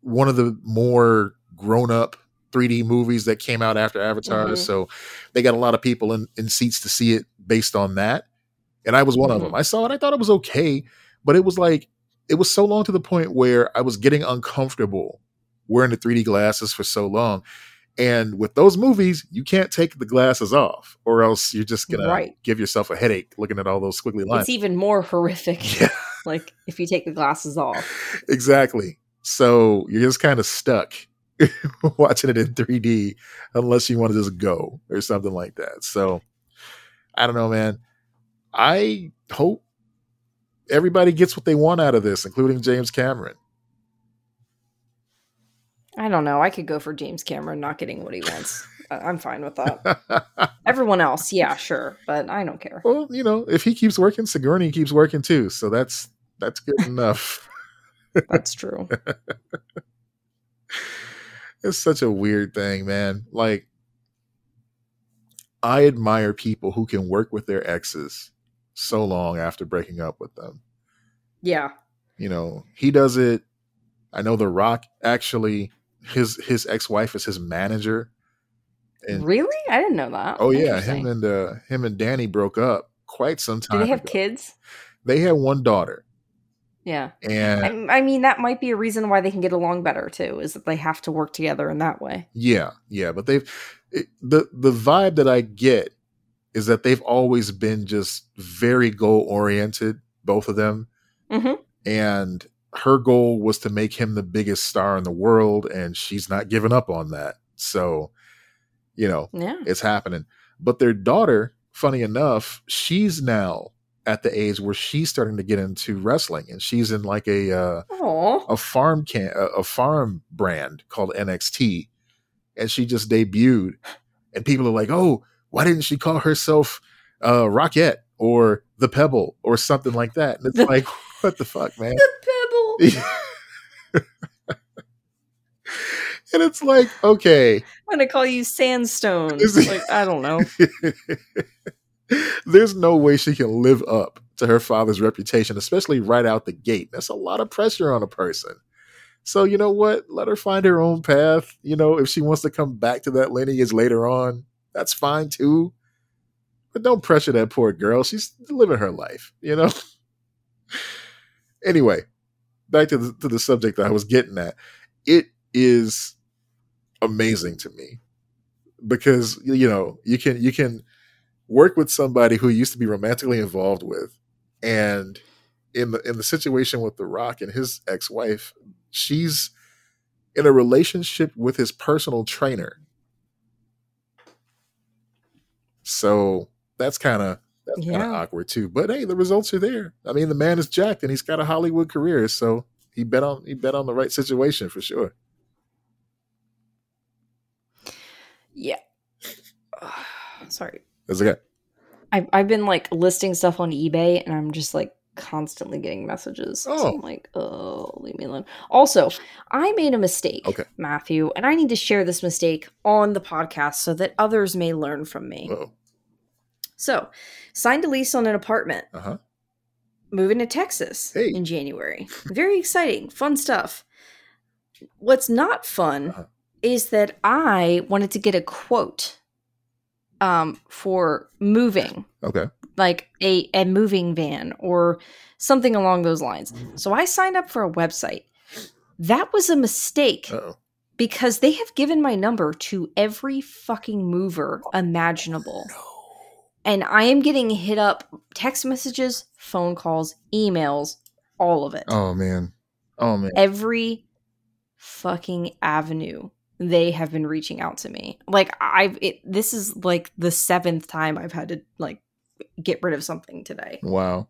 one of the more grown up 3D movies that came out after Avatar. Mm-hmm. So they got a lot of people in, in seats to see it based on that. And I was one mm-hmm. of them. I saw it, I thought it was okay, but it was like it was so long to the point where I was getting uncomfortable wearing the 3D glasses for so long. And with those movies, you can't take the glasses off, or else you're just gonna right. give yourself a headache looking at all those squiggly lines. It's even more horrific. *laughs* Yeah. *laughs* like if you take the glasses off. Exactly. So you're just kind of stuck *laughs* watching it in 3D unless you want to just go or something like that. So I don't know, man. I hope everybody gets what they want out of this, including James Cameron. I don't know. I could go for James Cameron not getting what he wants. *laughs* I'm fine with that. Everyone else, yeah, sure, but I don't care. Well, you know, if he keeps working, Sigourney keeps working too, so that's that's good *laughs* enough. that's true. *laughs* it's such a weird thing, man. Like, I admire people who can work with their exes so long after breaking up with them. Yeah. You know, he does it. I know The Rock actually his his ex wife is his manager. And, really? I didn't know that. Oh yeah, him and uh, him and Dany broke up quite some time. Do they have ago. kids? They had one daughter. Yeah, and I, I, mean that might be a reason why they can get along better too, is that they have to work together in that way. Yeah, yeah, but they've it, the the vibe that I get is that they've always been just very goal oriented, both of them. Mhm. And her goal was to make him the biggest star in the world, and she's not giving up on that. So, you know, Yeah. it's happening. But their daughter, funny enough, she's now at the age where she's starting to get into wrestling, and she's in like a uh, a farm can a farm brand called NXT, and she just debuted, and people are like, "Oh, why didn't she call herself uh, Rockette or the Pebble or something like that?" And it's The- like, what the fuck, man? The pebble. *laughs* and it's like, okay, I'm gonna call you Sandstone. Like I don't know. *laughs* there's no way she can live up to her father's reputation, especially right out the gate. That's a lot of pressure on a person. So you know what? Let her find her own path. You know, if she wants to come back to that lineage later on, that's fine too. But don't pressure that poor girl. She's living her life, you know. *laughs* anyway, back to the to the subject that I was getting at. It is amazing to me because you know you can you can work with somebody who used to be romantically involved with and in the in the situation with the rock and his ex-wife she's in a relationship with his personal trainer so that's kind of that's kind of awkward too but hey the results are there i mean the man is jacked and he's got a hollywood career so he bet on he bet on the right situation for sure Yeah. *sighs* Sorry. that's okay I've I've been like listing stuff on eBay and I'm just like constantly getting messages. So Oh. I'm like, oh, leave me alone. Also, I made a mistake, Okay. Matthew, and I need to share this mistake on the podcast so that others may learn from me. Uh-oh. So, signed a lease on an apartment, uh-huh moving to Texas Hey. in January. Very exciting, fun stuff. What's not fun Uh-huh. is that I wanted to get a quote um, for moving okay like a, a moving van or something along those lines. So I signed up for a website. That was a mistake uh-oh because they have given my number to every fucking mover imaginable. And I am getting hit up text messages, phone calls, emails, all of it. oh man oh man Every fucking avenue they have been reaching out to me. Like I've it, this is like the seventh time I've had to like get rid of something today wow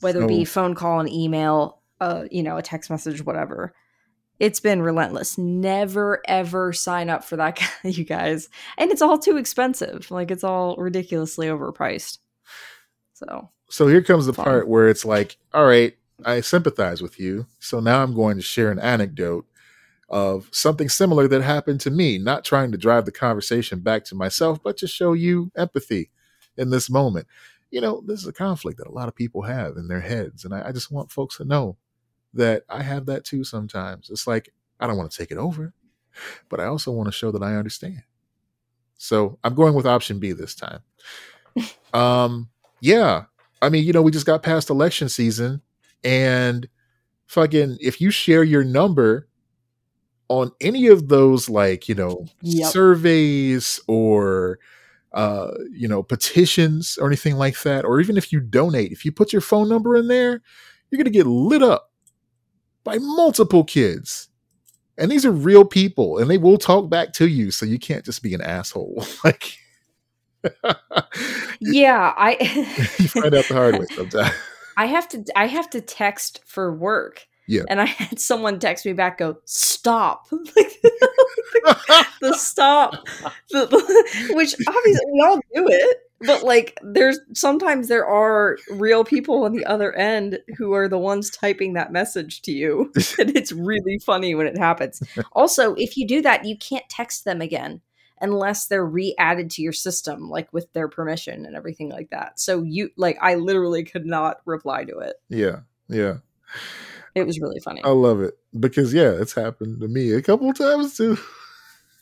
whether it be phone call, an email, uh, you know, a text message, whatever. It's been relentless. Never ever sign up for that, *laughs* you guys. And it's all too expensive. Like it's all ridiculously overpriced. So So here comes the Fine. part where it's like, all right, I sympathize with you. So now I'm going to share an anecdote of something similar that happened to me, not trying to drive the conversation back to myself, but to show you empathy in this moment. You know, this is a conflict that a lot of people have in their heads. And I, I just want folks to know that I have that too sometimes. It's like, I don't want to take it over, but I also want to show that I understand. So I'm going with option B this time. *laughs* um, yeah, I mean, you know, we just got past election season, and fucking, if you share your number on any of those, like, you know, Yep. surveys or, uh, you know, petitions or anything like that, or even if you donate, if you put your phone number in there, you're going to get lit up by multiple kids. And these are real people, and they will talk back to you. So you can't just be an asshole. *laughs* like, *laughs* yeah, I *laughs* you find out the hard way sometimes. I have to I have to text for work. Yeah. And I had someone text me back go, stop. the stop the, the- which obviously we all do it but like there's sometimes there are real people on the other end who are the ones typing that message to you *laughs* and it's really funny when it happens also if you do that you can't text them again unless they're re-added to your system like with their permission and everything like that so you like i literally could not reply to it yeah, yeah. it was really funny I love it because yeah, it's happened to me a couple times too.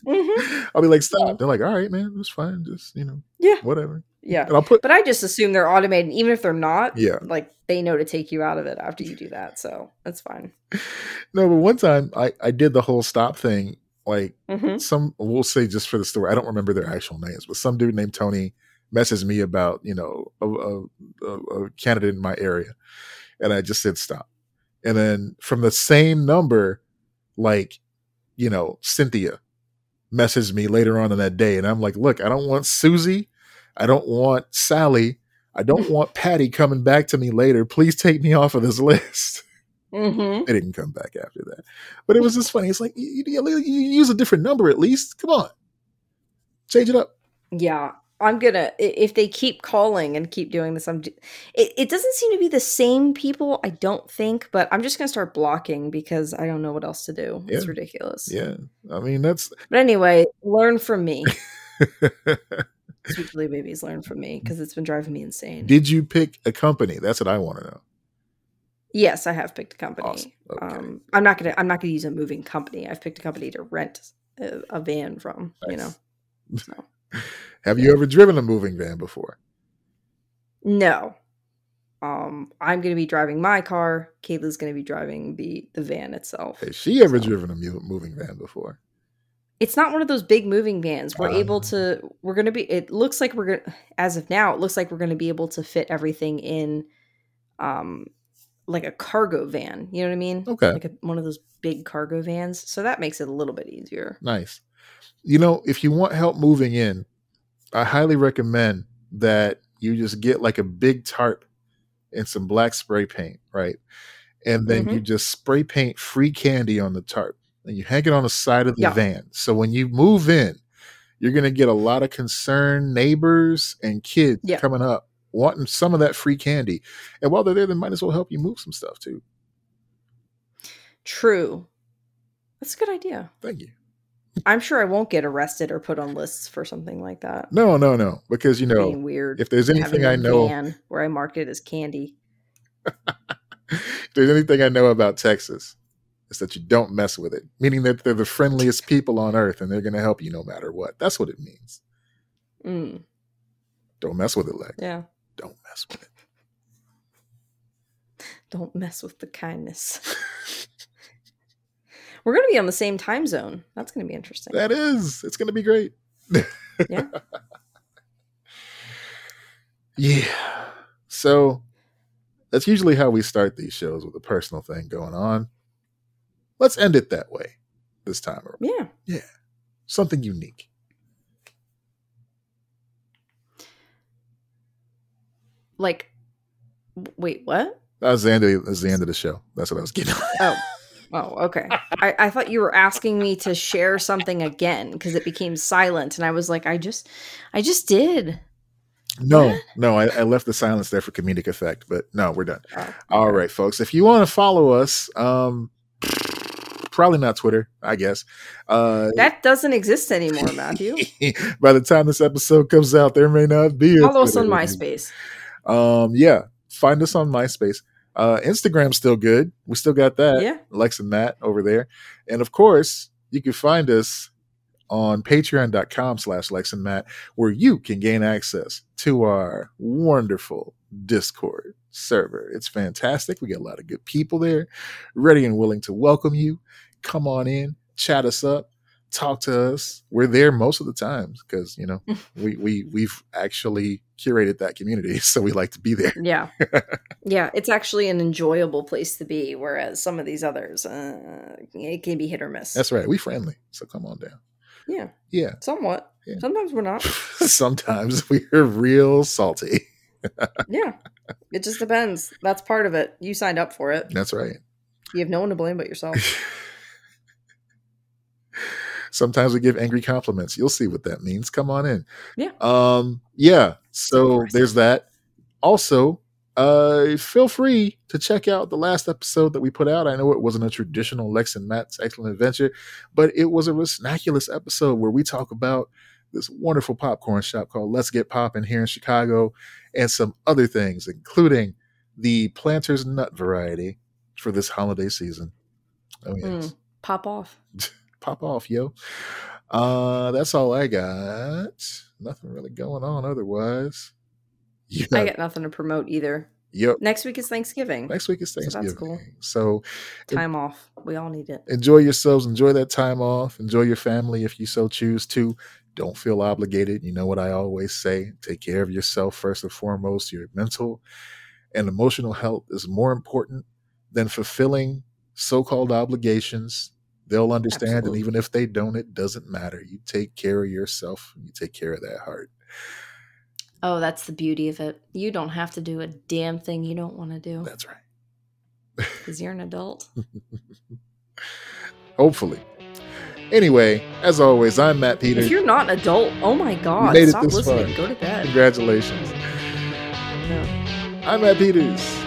Mhm. *laughs* I'll be like, stop. Yeah. They're like, all right, man, it's fine. Just you know, yeah whatever. Yeah And I'll put But I just assume they're automated, even if they're not. Yeah. like they know to take you out of it after you do that, so that's fine. *laughs* no, but one time I I did the whole stop thing. Like hmm some, we'll say just for the story. I don't remember their actual names, but some dude named Tony messaged me about you know a, a, a candidate in my area, and I just said stop. And then from the same number, like you know Cynthia messaged me later on in that day, and I'm like, look, I don't want Susie, I don't want Sally, I don't *laughs* want Patty coming back to me later. Please take me off of this *laughs* list. Mm-hmm. They didn't come back after that. But it was just funny. It's like you, you, you use a different number at least. Come on, change it up. Yeah, I'm gonna if they keep calling and keep doing this. I'm. It, it doesn't seem to be the same people. I don't think, but I'm just gonna start blocking because I don't know what else to do. Yeah. It's ridiculous. Yeah, I mean that's. But anyway, learn from me. *laughs* Sweet Chili Babies, learn from me because it's been driving me insane. Did you pick a company? That's what I want to know. Yes, I have picked a company. Awesome. Okay. Um, I'm not gonna. I'm not gonna use a moving company. I've picked a company to rent a, a van from. You know. So. *laughs* Have you ever driven a moving van before? No. Um, I'm gonna be driving my car. Kayla's gonna be driving the the van itself. Has she ever So- driven a moving van before? It's not one of those big moving vans. We're Ah. able to. We're gonna be. It looks like we're gonna. As of now, it looks like we're gonna be able to fit everything in, um, like a cargo van. You know what I mean? Okay, Like a, one of those big cargo vans. So that makes it a little bit easier. nice. You know, if you want help moving in, I highly recommend that you just get like a big tarp and some black spray paint, right? And then Mm-hmm. you just spray paint free candy on the tarp and you hang it on the side of the Yeah. van. So when you move in, you're going to get a lot of concerned neighbors and kids Yeah. coming up wanting some of that free candy. And while they're there, they might as well help you move some stuff too. True. That's a good idea. Thank you. I'm sure I won't get arrested or put on lists for something like that. No, no, no. Because, you know, Being weird. if there's anything I know, where I mark it as candy. *laughs* if there's anything I know about Texas, it's that you don't mess with it, meaning that they're the friendliest people on earth and they're going to help you no matter what. That's what it means. Mm, Don't mess with it, Lex. yeah. Don't mess with it. Don't mess with the kindness. *laughs* We're going to be on the same time zone. That's going to be interesting. That is, it's going to be great. *laughs* Yeah. yeah. So that's usually how we start these shows with a personal thing going on. Let's end it that way this time. around. yeah. Yeah. Something unique. Like, wait, what? That was the end of, that's the end of the show. That's what I was getting. Oh. Oh, okay. *laughs* I, I thought you were asking me to share something again because it became silent, and I was like, I just, I just did. No, What? no, I, I left the silence there for comedic effect, but no, we're done. Oh, okay. right, folks. If you want to follow us, um, probably not Twitter, I guess. Uh, That doesn't exist anymore, Matthew. *laughs* by the time this episode comes out, there may not be. a Follow us on MySpace. Um, yeah, find us on MySpace. Uh, Instagram's still good. We still got that. Yeah. Lex and Matt over there. And of course, you can find us on patreon.com slash Lex and Matt, where you can gain access to our wonderful Discord server. It's fantastic. We got a lot of good people there, ready and willing to welcome you. Come on in, chat us up, talk to us. We're there most of the times because, you know, *laughs* we, we, we've actually curated that community. *laughs* So we like to be there. Yeah. *laughs* yeah. It's actually an enjoyable place to be, whereas some of these others, uh, it can be hit or miss. That's right. We friendly. So come on down. yeah. Yeah. Somewhat. Yeah. Sometimes we're not. Sometimes we're real salty. Yeah. It just depends. That's part of it. You signed up for it. That's right. You have no one to blame but yourself. Sometimes we give angry compliments. You'll see what that means. Come on in. Yeah. Um, yeah. So there's that. Also, uh, feel free to check out the last episode that we put out. I know it wasn't a traditional Lex and Matt's Excellent Adventure, but it was a Resnaculous episode where we talk about this wonderful popcorn shop called Let's Get Poppin' here in Chicago and some other things, including the Planter's Nut variety for this holiday season. Oh, yes Mm, pop off. *laughs* pop off, yo. Uh, that's all I got. Nothing really going on otherwise. Yeah. I got nothing to promote either. yep. Next week is Thanksgiving. Next week is So that's Thanksgiving. cool. So Time off. We all need it. enjoy yourselves. Enjoy that time off. Enjoy your family if you so choose to. don't feel obligated. You know what I always say take care of yourself first and foremost. Your mental and emotional health is more important than fulfilling so called obligations. They'll understand. Absolutely. And even if they don't, it doesn't matter. You take care of yourself, you take care of that heart. Oh, that's the beauty of it. You don't have to do a damn thing you don't want to do. That's right. *laughs* Because you're an adult. *laughs* Hopefully. Anyway, as always, I'm Matt Peters. If you're not an adult, oh my god, made stop listening. Far. Go to bed. Congratulations. No. I'm Matt Peters.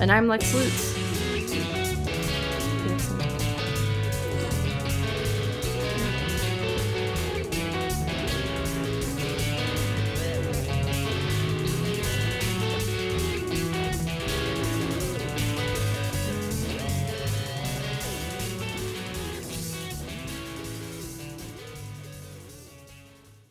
And I'm Lex Lutz.